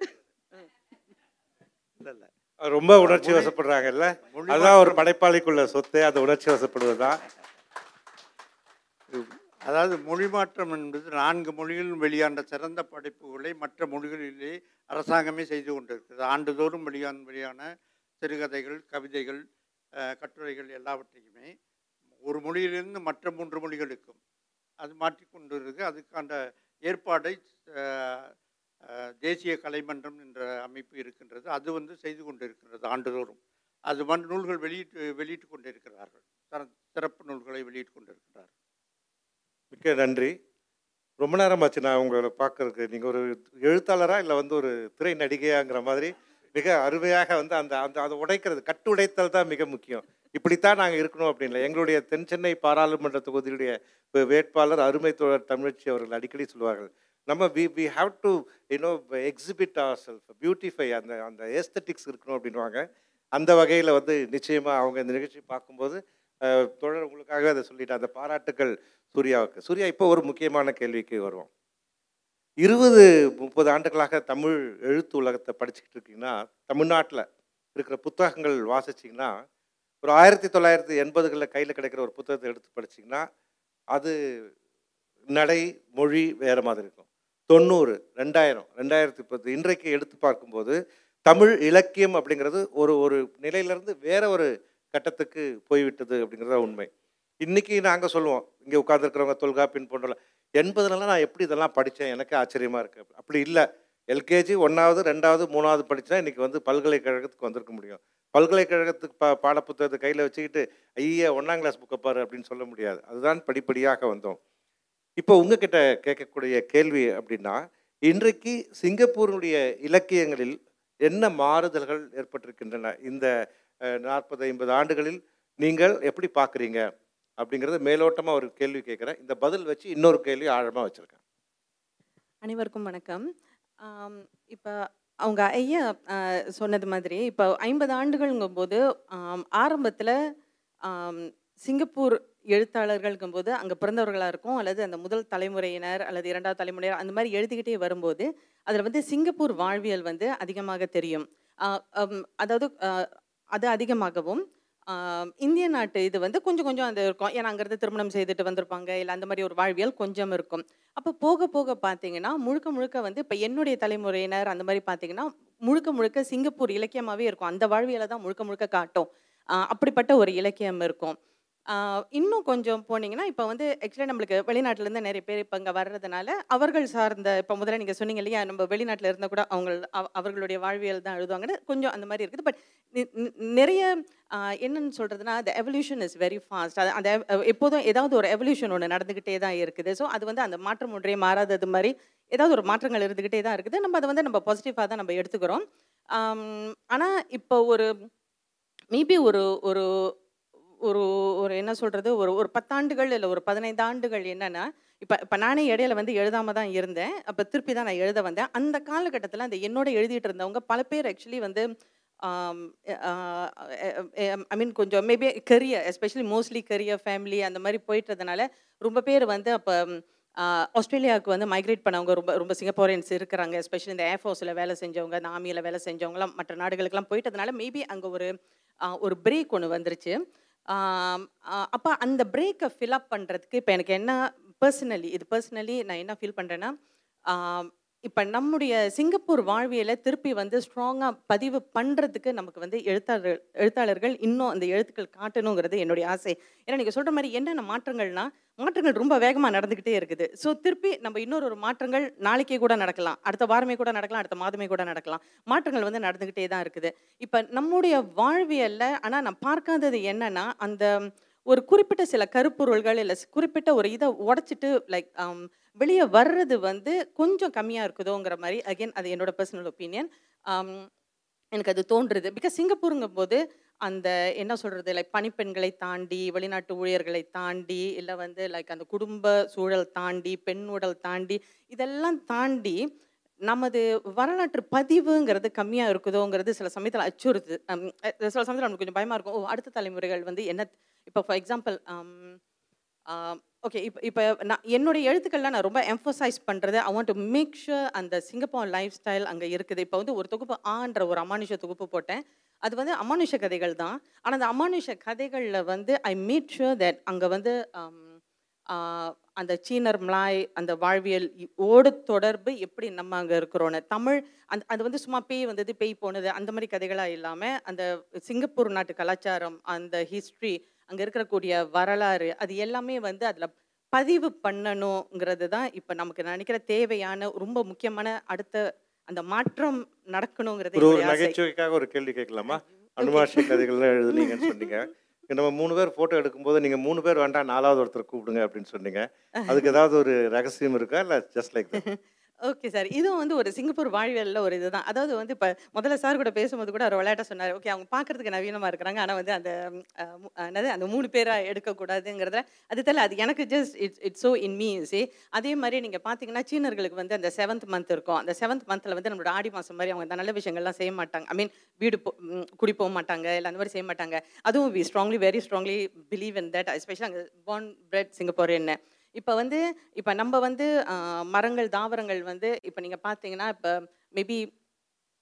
ரொம்ப உணர்ச்சி வசப்படுறாங்கல்ல? அதுதான் ஒரு படைப்பாளிக்குள்ள சொத்து அந்த உணர்ச்சி வசப்படுவதுதான். அதாவது மொழி மாற்றம் என்பது நான்கு மொழிகளிலும் வெளியான சிறந்த படைப்புகளை மற்ற மொழிகளிலே அரசாங்கமே செய்து கொண்டிருக்கிறது. ஆண்டுதோறும் வெளியான வெளியான சிறுகதைகள் கவிதைகள் கட்டுரைகள் எல்லாவற்றையுமே. ஒரு மொழியிலிருந்து மற்ற மூன்று மொழிகளுக்கும் அது மாற்றிக்கொண்டு இருக்கு அதுக்கான ஏற்பாடை தேசிய கலைமன்றம் என்ற அமைப்பு இருக்கின்றது. அது வந்து செய்து கொண்டிருக்கின்றது ஆண்டுதோறும். அது மண் நூல்கள் வெளியிட்டு வெளியிட்டு கொண்டிருக்கிறார்கள். தர சிறப்பு நூல்களை வெளியிட்டு கொண்டிருக்கிறார்கள். மிக்க நன்றி. ரொம்ப நேரமாச்சு நான் உங்களை பார்க்கறதுக்கு. நீங்கள் ஒரு எழுத்தாளராக இல்லை வந்து ஒரு திரை நடிகையாங்கிற மாதிரி மிக அருமையாக வந்து அந்த அந்த அதை உடைக்கிறது கட்டு உடைத்தல் தான் மிக முக்கியம். இப்படித்தான் நாங்கள் இருக்கணும் அப்படின்னு எங்களுடைய தென் சென்னை பாராளுமன்ற தொகுதியுடைய வேட்பாளர் அருமை தோழர் தமிழ்ச்சி அவர்கள் அடிக்கடி சொல்லுவார்கள் நம்ம we we have to you know exhibit our self beautify அந்த அந்த ஏஸ்தட்டிக்ஸ் இருக்கணும் அப்படின்வாங்க அந்த வகையில் வந்து நிச்சயமாக அவங்க இந்த நிகழ்ச்சி பார்க்கும்போது தொடர் உங்களுக்காக அதை சொல்லிட்டு அந்த பாராட்டுக்கள் சூர்யாவுக்கு. சூர்யா இப்போ ஒரு முக்கியமான கேள்விக்கு வருவோம். இருபது முப்பது ஆண்டுகளாக தமிழ் எழுத்து உலகத்தை படிச்சுக்கிட்டு இருக்கீங்கன்னா தமிழ்நாட்டில் இருக்கிற புத்தகங்கள் வாசிச்சிங்கன்னா ஒரு ஆயிரத்தி தொள்ளாயிரத்தி எண்பதுகளில் கையில் கிடைக்கிற ஒரு புத்தகத்தை எடுத்து படிச்சிங்கன்னா அது நடை மொழி வேறு மாதிரி இருக்கும். தொண்ணூறு ரெண்டாயிரம் ரெண்டாயிரத்தி பத்து இன்றைக்கு எடுத்து பார்க்கும்போது தமிழ் இலக்கியம் அப்படிங்கிறது ஒரு ஒரு நிலையிலேருந்து வேற ஒரு கட்டத்துக்கு போய்விட்டது அப்படிங்கிறது தான் உண்மை. இன்றைக்கி நாங்கள் சொல்லுவோம் இங்கே உட்காந்துருக்கிறவங்க தொல்காப்பின் போன்ற எண்பதுலலாம் நான் எப்படி இதெல்லாம் படித்தேன் எனக்கு ஆச்சரியமாக இருக்குது அப்படி இல்லை. எல்கேஜி ஒன்றாவது ரெண்டாவது மூணாவது படித்தா இன்றைக்கி வந்து பல்கலைக்கழகத்துக்கு வந்திருக்க முடியும். பல்கலைக்கழகத்துக்கு பா பாடப்புத்தகத்தை கையில் வச்சுக்கிட்டு ஐயா ஒன்றாம் கிளாஸ் புக்கை பாரு அப்படின்னு சொல்ல முடியாது. அதுதான் படிப்படியாக வந்தோம். இப்போ உங்ககிட்ட கேட்கக்கூடிய கேள்வி அப்படின்னா இன்றைக்கு சிங்கப்பூருடைய இலக்கியங்களில் என்ன மாறுதல்கள் ஏற்பட்டிருக்கின்றன? இந்த நாற்பது ஐம்பது ஆண்டுகளில் நீங்கள் எப்படி பார்க்குறீங்க? அப்படிங்கிறத மேலோட்டமாக ஒரு கேள்வி கேட்குறேன். இந்த பதில் வச்சு இன்னொரு கேள்வி ஆழமாக வச்சுருக்கேன். அனைவருக்கும் வணக்கம். இப்போ அவங்க ஐயா சொன்னது மாதிரி இப்போ ஐம்பது ஆண்டுகள்ங்கும் போது ஆரம்பத்தில் சிங்கப்பூர் எழுத்தாளர்கள்ங்கும் போது அங்கே பிறந்தவர்களாக இருக்கும் அல்லது அந்த முதல் தலைமுறையினர் அல்லது இரண்டாவது தலைமுறையினர் அந்த மாதிரி எழுதிக்கிட்டே வரும்போது அதில் வந்து சிங்கப்பூர் வாழ்வியல் வந்து அதிகமாக தெரியும். அதாவது அது அதிகமாகவும் இந்திய நாட்டு இது வந்து கொஞ்சம் கொஞ்சம் அது இருக்கும். ஏன்னா அங்கேருந்து திருமணம் செய்துட்டு வந்திருப்பாங்க. இல்லை அந்த மாதிரி ஒரு வாழ்வியல் கொஞ்சம் இருக்கும். அப்போ போக போக பார்த்தீங்கன்னா முழுக்க முழுக்க வந்து இப்போ என்னுடைய தலைமுறையினர் அந்த மாதிரி பார்த்தீங்கன்னா முழுக்க முழுக்க சிங்கப்பூர் இலக்கியமாகவே இருக்கும். அந்த வாழ்வியலை தான் முழுக்க முழுக்க காட்டும். அப்படிப்பட்ட ஒரு இலக்கியம் இருக்கும். இன்னும் கொஞ்சம் போனீங்கன்னா இப்போ வந்து ஆக்சுவலாக நம்மளுக்கு வெளிநாட்டிலேருந்து நிறைய பேர் இப்போ இங்கே வர்றதுனால அவர்கள் சார்ந்த இப்போ முதல்ல நீங்கள் சொன்னீங்க இல்லையா நம்ம வெளிநாட்டில் இருந்தால் கூட அவங்க அவர்களுடைய வாழ்வியல் தான் எழுதுவாங்கன்னு கொஞ்சம் அந்த மாதிரி இருக்குது. பட் நிறைய என்னன்னு சொல்கிறதுனா அந்த எவல்யூஷன் இஸ் வெரி ஃபாஸ்ட் அது அந்த எப்போதும் ஏதாவது ஒரு எவல்யூஷன் ஒன்று நடந்துக்கிட்டே தான் இருக்குது. ஸோ அது வந்து அந்த மாற்றம் ஒன்றே மாறாதது மாதிரி ஏதாவது ஒரு மாற்றங்கள் இருந்துக்கிட்டே தான் இருக்குது. நம்ம அதை வந்து நம்ம பாசிட்டிவாக தான் நம்ம எடுத்துக்கிறோம். ஆனால் இப்போ ஒரு மேபி ஒரு ஒரு ஒரு ஒரு என்ன சொல்கிறது ஒரு ஒரு பத்தாண்டுகள் இல்லை ஒரு பதினைந்து ஆண்டுகள் என்னன்னா இப்போ இப்போ நானே இடையில வந்து எழுதாமல் தான் இருந்தேன். அப்போ திருப்பி தான் நான் எழுத வந்தேன். அந்த காலகட்டத்தில் அந்த என்னோட எழுதிட்டு இருந்தவங்க பல பேர் ஆக்சுவலி வந்து ஐ மீன் கொஞ்சம் maybe career especially mostly career family அந்த மாதிரி போயிட்டதுனால ரொம்ப பேர் வந்து அப்போ ஆஸ்திரேலியாவுக்கு வந்து மைக்ரேட் பண்ணவங்க ரொம்ப ரொம்ப சிங்கப்பூரியன்ஸ் இருக்கிறாங்க. எஸ்பெஷலி இந்த ஏர்ஃபோர்ஸில் வேலை செஞ்சவங்க இந்த ஆர்மியில் வேலை செஞ்சவங்கலாம் மற்ற நாடுகளுக்கெல்லாம் போயிட்டதுனால மேபி அங்கே ஒரு ஒரு பிரேக் ஒன்று வந்துருச்சு. அப்போ அந்த பிரேக்கை ஃபில் அப் பண்ணுறதுக்கு இப்போ எனக்கு என்ன பர்சனலி இது பர்சனலி நான் என்ன ஃபீல் பண்ணுறேன்னா இப்போ நம்முடைய சிங்கப்பூர் வாழ்வியலை திருப்பி வந்து ஸ்ட்ராங்காக பதிவு பண்ணுறதுக்கு நமக்கு வந்து எழுத்தாளர் எழுத்தாளர்கள் இன்னும் அந்த எழுத்துக்கள் காட்டணுங்கிறது என்னுடைய ஆசை. ஏன்னா நீங்கள் சொல்கிற மாதிரி என்னென்ன மாற்றங்கள்னா மாற்றங்கள் ரொம்ப வேகமாக நடந்துக்கிட்டே இருக்குது. ஸோ திருப்பி நம்ம இன்னொரு ஒரு மாற்றங்கள் நாளைக்கே கூட நடக்கலாம். அடுத்த வாரமே கூட நடக்கலாம். அடுத்த மாதமே கூட நடக்கலாம். மாற்றங்கள் வந்து நடந்துக்கிட்டே தான் இருக்குது. இப்போ நம்முடைய வாழ்வியலில் ஆனால் நான் பார்க்காதது என்னென்னா அந்த ஒரு குறிப்பிட்ட சில கருப்பொருள்கள் இல்லை குறிப்பிட்ட ஒரு இதை உடைச்சிட்டு லைக் um, வெளியே வர்றது வந்து கொஞ்சம் கம்மியாக இருக்குதோங்கிற மாதிரி அகைன் அது என்னோட பர்சனல் ஒப்பீனியன் um, எனக்கு அது தோன்றுது. பிகாஸ் சிங்கப்பூருங்கும் போது அந்த என்ன சொல்கிறது லைக் பணிப்பெண்களை தாண்டி வெளிநாட்டு ஊழியர்களை தாண்டி இல்லை வந்து லைக் அந்த குடும்ப சூழல் தாண்டி பெண் உடல் தாண்டி இதெல்லாம் தாண்டி நமது வரலாற்று பதிவுங்கிறது கம்மியாக இருக்குதோங்கிறது சில சமயத்தில் அச்சுறுத்து சில சமயத்தில் நமக்கு கொஞ்சம் பயமாக இருக்கும். ஓ அடுத்த தலைமுறைகள் வந்து என்ன இப்போ ஃபார் எக்ஸாம்பிள் ஓகே இப்போ இப்போ நான் என்னுடைய எழுத்துக்கள்லாம் நான் ரொம்ப எம்ஃபசைஸ் பண்ணுறது I want to make sure அந்த சிங்கப்பூர் லைஃப் ஸ்டைல் அங்கே இருக்குது. இப்போ வந்து ஒரு தொகுப்பு ஆன்ற ஒரு அமானுஷ தொகுப்பு போட்டேன். அது வந்து அமானுஷ கதைகள் தான். ஆனால் அந்த அமானுஷ கதைகளில் வந்து ஐ மேக் ஷுர் தட் அங்கே வந்து அந்த சீனர் மலாய் அந்த வாழ்வியல் ஓடு தொடர்பு எப்படி நம்ம அங்கே இருக்கிறோன்னு. தமிழ் அந்த அது வந்து சும்மா பேய் வந்தது பேய் போனது அந்த மாதிரி கதைகளாக இல்லாமல் அந்த சிங்கப்பூர் நாட்டு கலாச்சாரம் அந்த ஹிஸ்ட்ரி அங்கே இருக்கக்கூடிய வரலாறு அது எல்லாமே வந்து அதில் பதிவு பண்ணணுங்கிறது தான் இப்போ நமக்கு நான் நினைக்கிற தேவையான ரொம்ப முக்கியமான அடுத்த அந்த மாற்றம் நடக்கணுங்கிறது ஒரு. நகைச்சுவைக்காக ஒரு கேள்வி கேட்கலாமா? அனுமாஷ கதைகள்லாம் எழுதுனீங்கன்னு சொன்னீங்க. நம்ம மூணு பேர் ஃபோட்டோ எடுக்கும்போது நீங்கள் மூணு பேர் வேண்டாம் நாலாவது ஒருத்தர் கூப்பிடுங்க அப்படின்னு சொன்னீங்க. அதுக்கு ஏதாவது ஒரு ரகசியம் இருக்கா? இல்லை ஜஸ்ட் லைக் ஓகே சார். இதுவும் வந்து ஒரு சிங்கப்பூர் வாழ்வியலில் ஒரு இதுதான். அதாவது வந்து இப்போ முதல்ல சார் கூட பேசும்போது கூட அவர் விளையாட்ட சொன்னார். ஓகே அவங்க பார்க்கறதுக்கு நவீனமாக இருக்கிறாங்க. ஆனால் வந்து அந்த என்னது அந்த மூணு பேராக எடுக்கக்கூடாதுங்கிறதுல அது தெரியல. அது எனக்கு just it's it's so in me see அதே மாதிரி நீங்கள் பார்த்தீங்கன்னா சீனர்களுக்கு வந்து அந்த செவன்த் மந்த் இருக்கும். அந்த செவன்த் மந்தில் வந்து நம்மளோட ஆடி மாதம் மாதிரி அவங்க அந்த நல்ல விஷயங்கள்லாம் செய்ய மாட்டாங்க. ஐ மீன் வீடு போ குடி போக மாட்டாங்க. இல்லை அந்த மாதிரி செய்ய மாட்டாங்க. அதுவும் we strongly very strongly believe in that especially அங்கே பார்ன் பிரெட் சிங்கப்பூர் என்ன இப்போ வந்து இப்போ நம்ம வந்து மரங்கள் தாவரங்கள் வந்து இப்போ நீங்கள் பார்த்தீங்கன்னா இப்போ மேபி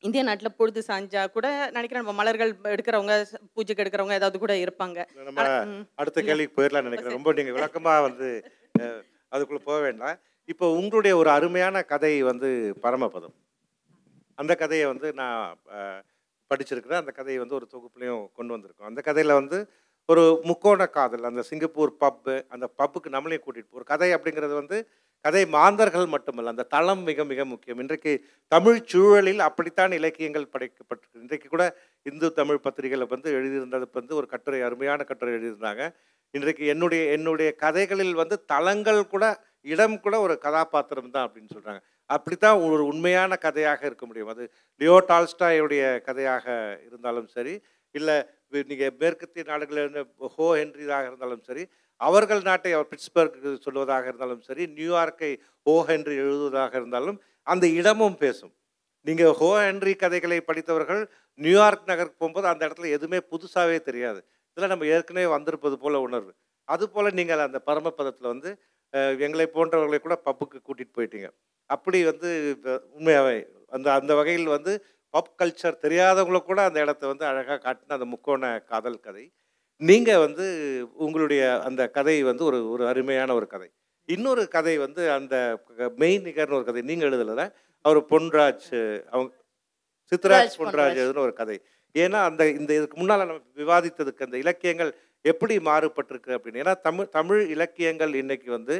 இந்திய நாட்டில் பொழுது சாஞ்சா கூட நினைக்கிறேன் நம்ம மலர்கள் எடுக்கிறவங்க பூஜைக்கு எடுக்கிறவங்க ஏதாவது கூட இருப்பாங்க. நம்ம. அடுத்த கேள்விக்கு போயிடலாம் நினைக்கிறேன். ரொம்ப நீங்கள் விளக்கமாக வந்து அதுக்குள்ளே போக வேண்டாம். இப்போ உங்களுடைய ஒரு அருமையான கதை வந்து பரமபதம். அந்த கதையை வந்து நான் படிச்சிருக்கிறேன். அந்த கதையை வந்து ஒரு தொகுப்புலையும் கொண்டு வந்திருக்கோம். அந்த கதையில் வந்து ஒரு முக்கோண காதல் அந்த சிங்கப்பூர் பப்பு அந்த பப்புக்கு நம்மளையும் கூட்டிகிட்டு போகிற கதை அப்படிங்கிறது வந்து கதை மாந்தர்கள் மட்டுமல்ல அந்த தளம் மிக மிக முக்கியம். இன்றைக்கு தமிழ் சூழலில் அப்படித்தான் இலக்கியங்கள் படைக்கப்பட்டிருக்கு. இன்றைக்கு கூட இந்து தமிழ் பத்திரிகையில் வந்து எழுதியிருந்தது வந்து ஒரு கட்டுரை அருமையான கட்டுரை எழுதியிருந்தாங்க. இன்றைக்கு என்னுடைய என்னுடைய கதைகளில் வந்து தளங்கள் கூட இடம் கூட ஒரு கதாபாத்திரம் தான் அப்படின்னு சொல்கிறாங்க அப்படித்தான் ஒரு உண்மையான கதையாக இருக்க முடியும். அது லியோ டால்ஸ்டாயுடைய கதையாக இருந்தாலும் சரி இல்லை நீங்கள் மேற்கத்திய நாடுகளில் ஹோ ஹென்ரியாக இருந்தாலும் சரி அவர்கள் நாட்டை அவர் பிட்ஸ்பர்க்கு சொல்வதாக இருந்தாலும் சரி நியூயார்க்கை ஹோ ஹென்றி எழுதுவதாக இருந்தாலும் அந்த இடமும் பேசும். நீங்கள் ஹோ ஹென்றி கதைகளை படித்தவர்கள் நியூயார்க் நகருக்கு போகும்போது அந்த இடத்துல எதுவுமே புதுசாகவே தெரியாது. இதில் நம்ம ஏற்கனவே வந்திருப்பது போல் உணர்வு. அதுபோல் நீங்கள் அந்த பரமபதத்தில் வந்து எங்களை போன்றவர்களை கூட பப்புக்கு கூட்டிகிட்டு போயிட்டீங்க. அப்படி வந்து உண்மையாகவே அந்த அந்த வகையில் வந்து பப் கல்ச்சர் தெரியாதவங்கள கூட அந்த இடத்த வந்து அழகாக காட்டின அந்த முக்கோண காதல் கதை. நீங்கள் வந்து உங்களுடைய அந்த கதை வந்து ஒரு ஒரு அருமையான ஒரு கதை. இன்னொரு கதை வந்து அந்த மெயின் நிகர்னு ஒரு கதை நீங்கள் எழுதலை. அவர் பொன்ராஜ் அவங்க சித்ராஜ் ராஜ் பொன்ராஜ். எழுதின ஒரு கதை. ஏன்னா அந்த இந்த இதுக்கு முன்னால் நம்ம விவாதித்ததுக்கு அந்த இலக்கியங்கள் எப்படி மாறுபட்டிருக்கு அப்படின்னு. ஏன்னா தமிழ் தமிழ் இலக்கியங்கள் இன்னைக்கு வந்து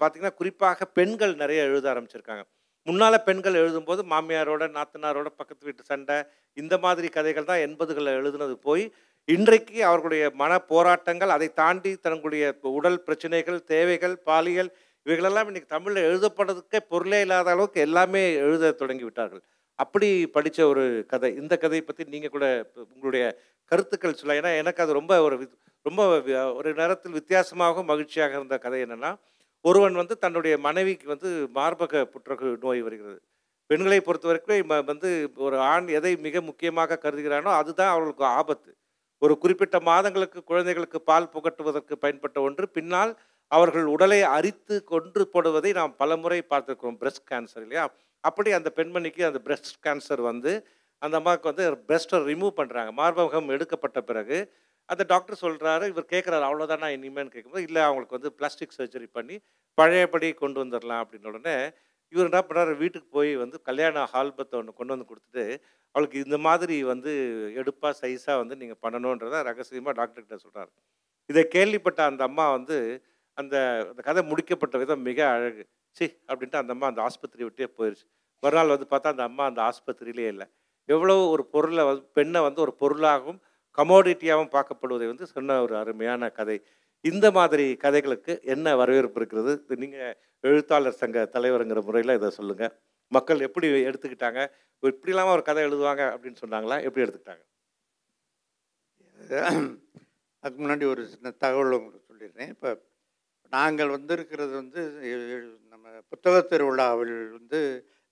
பார்த்தீங்கன்னா குறிப்பாக பெண்கள் நிறைய எழுத ஆரம்பிச்சிருக்காங்க. முன்னால் பெண்கள் எழுதும்போது மாமியாரோட நாத்தனாரோட பக்கத்து வீட்டு சண்டை இந்த மாதிரி கதைகள் தான் எண்பதுகளில் எழுதுனது போய் இன்றைக்கு அவர்களுடைய மன போராட்டங்கள் அதை தாண்டி தங்களுடைய உடல் பிரச்சனைகள் தேவைகள் பாலியல் இவைகளெல்லாம் இன்றைக்கி தமிழில் எழுதப்படுறதுக்கே பொருளே இல்லாத அளவுக்கு எல்லாமே எழுத தொடங்கி விட்டார்கள் அப்படி படித்த ஒரு கதை. இந்த கதையை பற்றி நீங்கள் கூட உங்களுடைய கருத்துக்கள் சொல்ல ஏன்னா எனக்கு அது ரொம்ப ஒரு வித்- ரொம்ப ஒரு நேரத்தில் வித்தியாசமாகவும் மகிழ்ச்சியாக இருந்த கதை என்னென்னா ஒருவன் வந்து தன்னுடைய மனைவிக்கு வந்து மார்பக புற்றுநோய் நோய் வருகிறது. பெண்களை பொறுத்த வரைக்கும் வந்து ஒரு ஆண் எதை மிக முக்கியமாக கருதுகிறானோ அதுதான் அவர்களுக்கு ஆபத்து. ஒரு குறிப்பிட்ட மாதங்களுக்கு குழந்தைகளுக்கு பால் புகட்டுவதற்கு பயன்பட்ட ஒன்று பின்னால் அவர்கள் உடலை அரித்து கொன்று போடுவதை நாம் பலமுறை பார்த்துருக்கிறோம் பிரஸ்ட் கேன்சர் இல்லையா? அப்படி அந்த பெண்மணிக்கு அந்த பிரஸ்ட் கேன்சர் வந்து அந்த அம்மாவுக்கு வந்து பிரஸ்ட்டை ரிமூவ் பண்ணுறாங்க மார்பகம் எடுக்கப்பட்ட பிறகு அந்த டாக்டர் சொல்கிறாரு இவர் கேட்குறாரு அவ்வளோதானா இனிமேன்னு கேட்கும்போது இல்லை அவங்களுக்கு வந்து பிளாஸ்டிக் சர்ஜரி பண்ணி பழையபடி கொண்டு வந்துடலாம் அப்படின்னு உடனே இவர் என்ன பண்ணுறாரு வீட்டுக்கு போய் வந்து கல்யாண ஆல்பத்தை ஒன்று கொண்டு வந்து கொடுத்துட்டு அவளுக்கு இந்த மாதிரி வந்து எடுப்பாக சைஸாக வந்து நீங்கள் பண்ணணுன்றத ரகசியமாக டாக்டர்கிட்ட சொல்கிறாரு இதை கேள்விப்பட்ட அந்த அம்மா வந்து அந்த அந்த கதை முடிக்கப்பட்ட விதம் மிக அழகு. சி அப்படின்ட்டு அந்த அம்மா அந்த ஆஸ்பத்திரி விட்டே போயிடுச்சு மறுநாள் வந்து பார்த்தா அந்த அம்மா அந்த ஆஸ்பத்திரியிலே இல்லை. எவ்வளோ ஒரு பொருளை வந்து பெண்ணை வந்து ஒரு பொருளாகவும் கமோடிட்டியாகவும் பார்க்கப்படுவதை வந்து சொன்ன ஒரு அருமையான கதை. இந்த மாதிரி கதைகளுக்கு என்ன வரவேற்பு இருக்கிறது? நீங்கள் எழுத்தாளர் சங்க தலைவருங்கிற முறையில் இதை சொல்லுங்கள் மக்கள் எப்படி எடுத்துக்கிட்டாங்க? இப்படிலாமா ஒரு கதை எழுதுவாங்க அப்படின்னு சொன்னாங்களா? எப்படி எடுத்துக்கிட்டாங்க? அதுக்கு முன்னாடி ஒரு சின்ன தகவல் உங்களுக்கு சொல்லிடுறேன். இப்போ நாங்கள் வந்திருக்கிறது வந்து நம்ம புத்தக திருவிழாவில் வந்து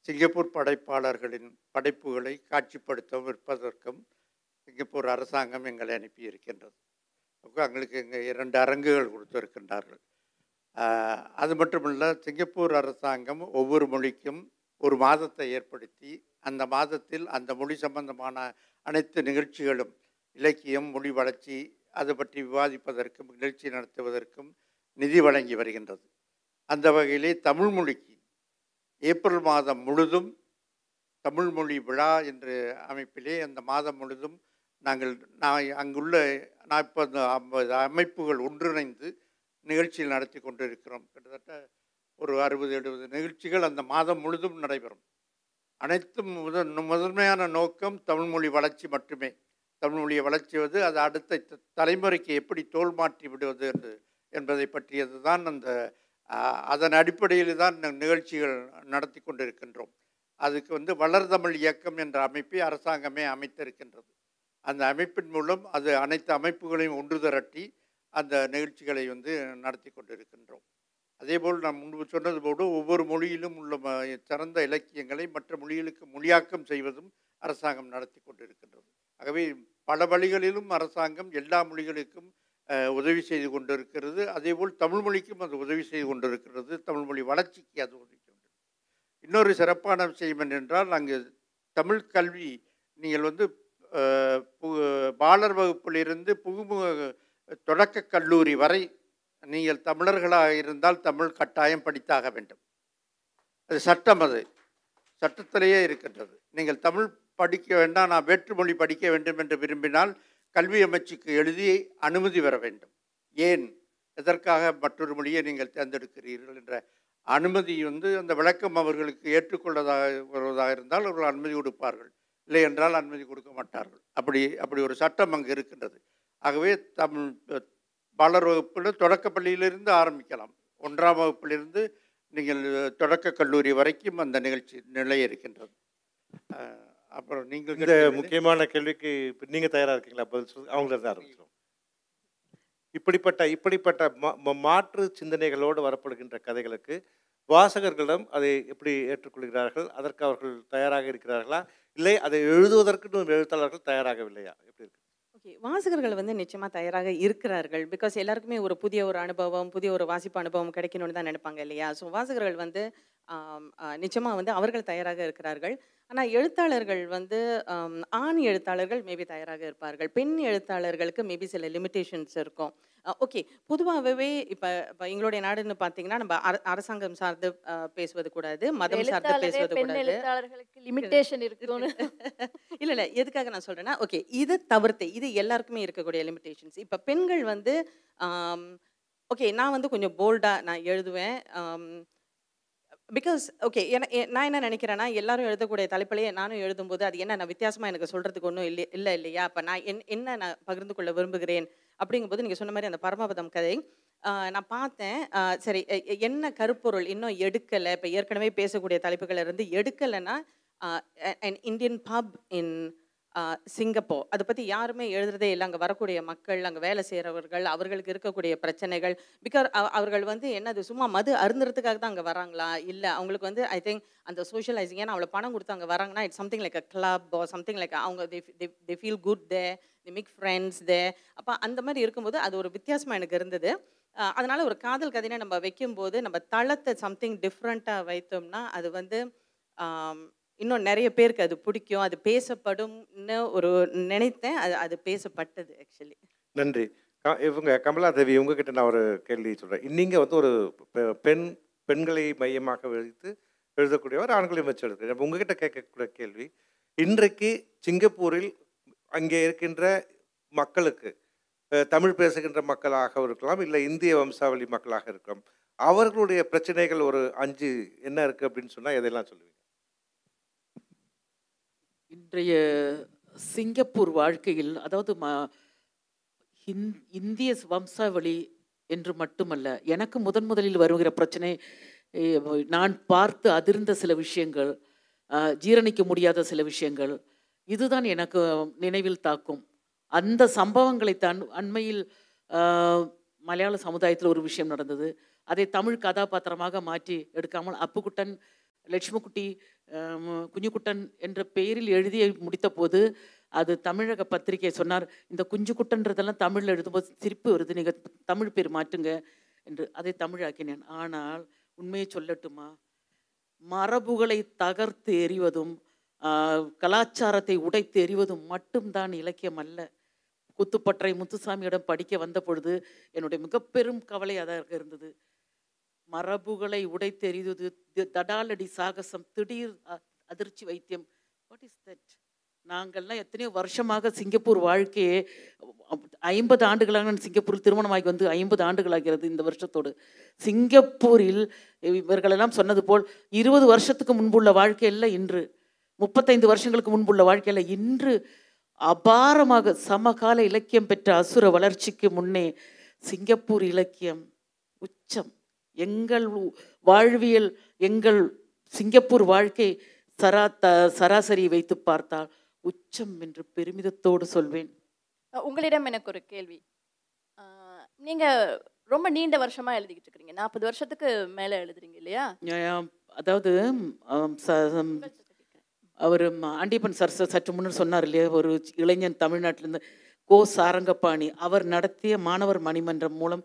சிங்கப்பூர் படைப்பாளர்களின் படைப்புகளை காட்சிப்படுத்தவும் விற்பதற்கும் சிங்கப்பூர் அரசாங்கம் எங்களை அனுப்பி இருக்கின்றது. அப்போ எங்களுக்கு இங்கே இரண்டு அரங்குகள் கொடுத்திருக்கின்றார்கள். அது மட்டுமல்ல சிங்கப்பூர் அரசாங்கம் ஒவ்வொரு மொழிக்கும் ஒரு மாதத்தை ஏற்படுத்தி அந்த மாதத்தில் அந்த மொழி சம்பந்தமான அனைத்து நிகழ்ச்சிகளும் இலக்கியம் மொழி வளர்ச்சி அது பற்றி விவாதிப்பதற்கும் நிகழ்ச்சி நடத்துவதற்கும் நிதி வழங்கி வருகின்றது. அந்த வகையிலே தமிழ் மொழிக்கு ஏப்ரல் மாதம் முழுதும் தமிழ் மொழி விழா என்ற அமைப்பிலே அந்த மாதம் முழுதும் நாங்கள் நான் அங்குள்ள நாற்பது ஐம்பது அமைப்புகள் ஒன்றிணைந்து நிகழ்ச்சியில் நடத்தி கொண்டிருக்கிறோம். கிட்டத்தட்ட ஒரு அறுபது எழுபது நிகழ்ச்சிகள் அந்த மாதம் முழுதும் நடைபெறும். அனைத்தும் முதன் முதன்மையான நோக்கம் தமிழ்மொழி வளர்ச்சி மட்டுமே. தமிழ்மொழியை வளர்ச்சிவது அது அடுத்த த- தலைமுறைக்கு எப்படி தோல் மாற்றி விடுவது என்று என்பதை பற்றியது தான் அந்த அதன் அடிப்படையில் தான் நிகழ்ச்சிகள் நடத்தி கொண்டிருக்கின்றோம். அதுக்கு வந்து வளர்தமிழ் இயக்கம் என்ற அமைப்பை அரசாங்கமே அமைத்திருக்கின்றது. அந்த அமைப்பின் மூலம் அது அனைத்து அமைப்புகளையும் ஒன்று திரட்டி அந்த நிகழ்ச்சிகளை வந்து நடத்தி கொண்டிருக்கின்றோம். அதேபோல் நான் முன்பு சொன்னது போல ஒவ்வொரு மொழியிலும் உள்ள ம- சிறந்த இலக்கியங்களை மற்ற மொழிகளுக்கு மொழியாக்கம் செய்வதும் அரசாங்கம் நடத்தி கொண்டிருக்கின்றது. ஆகவே பல வழிகளிலும் அரசாங்கம் எல்லா மொழிகளுக்கும் உதவி செய்து கொண்டிருக்கிறது. அதேபோல் தமிழ் மொழிக்கும் அது உதவி செய்து கொண்டிருக்கிறது. தமிழ் மொழி வளர்ச்சிக்கு அது உதவி கொண்டிருக்கிறது. இன்னொரு சிறப்பான விஷயம் என்னென்றால் அங்கு தமிழ் கல்வி நீங்கள் வந்து பாலர் வகுப்பிலிருந்து புகுமுக தொடக்க கல்லூரி வரை நீங்கள் தமிழர்களாக இருந்தால் தமிழ் கட்டாயம் படித்தாக வேண்டும். அது சட்டம் அது. சட்டத்திலேயே இருக்கின்றது. நீங்கள் தமிழ் படிக்க வேண்டாம் நான் வேற்றுமொழி படிக்க வேண்டும் என்று விரும்பினால் கல்வி அமைச்சுக்கு எழுதி அனுமதி பெற வேண்டும். ஏன்? எதற்காக மற்றொரு மொழியை நீங்கள் தேர்ந்தெடுக்கிறீர்கள் என்ற அனுமதி வந்து அந்த விளக்கம் அவர்களுக்கு ஏற்றுக்கொள்ளதாக வருவதாக இருந்தால் அவர்கள் அனுமதி கொடுப்பார்கள். இல்லை என்றால் அனுமதி கொடுக்க மாட்டார்கள். அப்படி அப்படி ஒரு சட்டம் அங்கு இருக்கின்றது. ஆகவே தமிழ் அஹ், பாலர் வகுப்பில் தொடக்கப்பள்ளியிலிருந்து ஆரம்பிக்கலாம். ஒன்றாம் வகுப்பிலிருந்து நீங்கள் தொடக்க கல்லூரி வரைக்கும் அந்த நிகழ்ச்சி நிலை இருக்கின்றது. அப்புறம் நீங்கள் இந்த முக்கியமான கேள்விக்கு இப்ப நீங்க தயாரா இருக்கீங்களா? பதில் சொல்ல அவங்கள தான் ஆரம்பிச்சிடும் இப்படிப்பட்ட இப்படிப்பட்ட மாற்று சிந்தனைகளோடு வரப்படுகின்ற கதைகளுக்கு வாசகர்களிடம் அதை எப்படி ஏற்றுக்கொள்கிறார்கள்? அதற்கு அவர்கள் தயாராக இருக்கிறார்களா? இல்லை அதை எழுதுவதற்கு எழுத்தாளர்கள் தயாராகவில்லையா? எப்படி இருக்கு? ஓகே வாசகர்கள் வந்து நிச்சயமாக தயாராக இருக்கிறார்கள். பிகாஸ் எல்லாருக்குமே ஒரு புதிய ஒரு அனுபவம் புதிய ஒரு வாசிப்பு அனுபவம் கிடைக்கணும்னு தான் நினைப்பாங்க இல்லையா? ஸோ வாசகர்கள் வந்து நிச்சயமாக வந்து அவர்கள் தயாராக இருக்கிறார்கள். ஆனால் எழுத்தாளர்கள் வந்து ஆண் எழுத்தாளர்கள் மேபி தயாராக இருப்பார்கள். பெண் எழுத்தாளர்களுக்கு மேபி சில லிமிட்டேஷன்ஸ் இருக்கும். ஓகே பொதுவாகவே இப்போ இப்போ எங்களுடைய நாடுன்னு பார்த்தீங்கன்னா நம்ம அர- அரசாங்கம் சார்ந்து பேசுவது கூடாது மதம் சார்ந்து பேசுவது கூடாது. லிமிட்டேஷன் இருக்குன்னு இல்ல இல்ல. எதுக்காக நான் சொல்றேன்னா ஓகே இது தவிர்த்து இது எல்லாருக்குமே இருக்கக்கூடிய லிமிடேஷன்ஸ் இப்போ பெண்கள் வந்து ஓகே நான் வந்து கொஞ்சம் போல்டா நான் எழுதுவேன். பிகாஸ் ஓகே நான் என்ன நினைக்கிறேன்னா எல்லாரும் எழுதக்கூடிய தலைப்பிலேயே நானும் எழுதும்போது அது என்ன நான் வித்தியாசமாக எனக்கு சொல்கிறதுக்கு ஒன்றும் இல்லை இல்லை இல்லையா? அப்போ நான் என் என்ன நான் பகிர்ந்து கொள்ள விரும்புகிறேன் அப்படிங்கும்போது நீங்கள் சொன்ன மாதிரி அந்த பரமபதம் கதை நான் பார்த்தேன் சரி எ- என்ன கருப்பொருள் இன்னும் எடுக்கலை இப்போ ஏற்கனவே பேசக்கூடிய தலைப்புகள் இருந்து எடுக்கலைன்னா an Indian pub in Singapore. அதை பற்றி யாருமே எழுதுறதே இல்லை. அங்கே வரக்கூடிய மக்கள் அங்கே வேலை செய்கிறவர்கள் அவர்களுக்கு இருக்கக்கூடிய பிரச்சனைகள். பிகாஸ் அவர்கள் வந்து என்னது சும்மா மது அருந்துறதுக்காக தான் அங்கே வராங்களா? இல்லை அவங்களுக்கு வந்து ஐ திங்க் அந்த சோஷியலைசிங் ஏன்னா அவ்வளோ பணம் கொடுத்து அங்கே வராங்கன்னா it's something like a club something like அவங்க they feel good they the make friends they அப்போ அந்த மாதிரி இருக்கும்போது அது ஒரு வித்தியாசமாக எனக்கு இருந்தது. அதனால் ஒரு காதல் கதையினை நம்ம வைக்கும்போது நம்ம தளத்தை சம்திங் டிஃப்ரெண்ட்டாக வைத்தோம்னா அது வந்து இன்னும் நிறைய பேருக்கு அது பிடிக்கும். அது பேசப்படும்னு ஒரு நினைத்தேன். அது அது பேசப்பட்டது ஆக்சுவலி நன்றி. இவங்க இவங்க கமலாதேவி உங்ககிட்ட நான் ஒரு கேள்வி சொல்கிறேன் நீங்கள் வந்து ஒரு பெ- பெண் பெண்களை மையமாக வைத்து எழுதக்கூடியவர் ஆண்களையும் வச்சு எழுதுகிறேன் உங்ககிட்ட கேட்கக்கூடிய கேள்வி இன்றைக்கு சிங்கப்பூரில் அங்கே இருக்கின்ற மக்களுக்கு தமிழ் பேசுகின்ற மக்களாக இருக்கலாம் இல்லை இந்திய வம்சாவளி மக்களாக இருக்கலாம் அவர்களுடைய பிரச்சனைகள் ஒரு அஞ்சு என்ன இருக்குது அப்படின்னு சொன்னால் எதையெல்லாம் சொல்லுவீங்க? இன்றைய சிங்கப்பூர் வாழ்க்கையில் அதாவது ம ஹிந்- இந்திய வம்சாவளி என்று மட்டுமல்ல எனக்கு முதன் முதலில் வருகிற பிரச்சனை நான் பார்த்து அதிர்ந்த சில விஷயங்கள் ஜீரணிக்க முடியாத சில விஷயங்கள் இதுதான் எனக்கு நினைவில் தாக்கும். அந்த சம்பவங்களைத்தான் அண்மையில் மலையாள சமுதாயத்தில் ஒரு விஷயம் நடந்தது. அதை தமிழ் கதாபாத்திரமாக மாற்றி எடுக்காமல் அப்புக்குட்டன் லட்சுமிக்குட்டி குஞ்சுக்குட்டன் என்ற பெயரில் எழுதி முடித்த போது அது தமிழக பத்திரிகை சொன்னார் இந்த குஞ்சுக்குட்டன்றதெல்லாம் தமிழில் எழுதும்போது சிரிப்பு வருது நீங்கள் தமிழ் பேர் மாற்றுங்க என்று. அதை தமிழாக்கினேன். ஆனால் உண்மையை சொல்லட்டுமா? மரபுகளை தகர்த்து எறிவதும் கலாச்சாரத்தை உடைத்து எறிவதும் மட்டும்தான் இலக்கியம் அல்ல குத்துப்பற்றை முத்துசாமியிடம் படிக்க வந்த பொழுது என்னுடைய மிக பெரும் கவலை அதாக இருந்தது. மரபுகளை உடைத்தெறிவது தி- தடாலடி சாகசம் திடீர் அதிர்ச்சி வைத்தியம். வாட் இஸ் தட் நாங்கள்லாம் எத்தனையோ வருஷமாக சிங்கப்பூர் வாழ்க்கையே ஐம்பது ஆண்டுகளாக சிங்கப்பூர் சிங்கப்பூரில் திருமணமாகி வந்து ஐம்பது ஆண்டுகளாகிறது இந்த வருஷத்தோடு. சிங்கப்பூரில் இவர்களெல்லாம் சொன்னது போல் இருபது வருஷத்துக்கு முன்புள்ள வாழ்க்கையில் இன்று. முப்பத்தைந்து வருஷங்களுக்கு முன்புள்ள வாழ்க்கையில் இன்று. அபாரமாக சமகால இலக்கியம் பெற்ற அசுர வளர்ச்சிக்கு முன்னே சிங்கப்பூர் இலக்கியம் உச்சம். எங்கள் வாழ்வியல் எங்கள் சிங்கப்பூர் வாழ்க்கை சரா த சராசரி வைத்து பார்த்தால் உச்சம் என்று பெருமிதத்தோடு சொல்வேன். உங்களிடம் எனக்கு ஒரு கேள்வி. அஹ் நீங்க ரொம்ப நீண்ட வருஷமா எழுதிக்கிட்டு இருக்கிறீங்க. நாற்பது வருஷத்துக்கு மேல எழுதுறீங்க இல்லையா? அதாவது அவர் ஆண்டிப்பன் சார் சற்று முன்னர் சொன்னார் இல்லையா? ஒரு இளைஞன் தமிழ்நாட்டிலேருந்து கோ சாரங்கபாணி. அவர் நடத்திய மாணவர் மணிமன்றம் மூலம்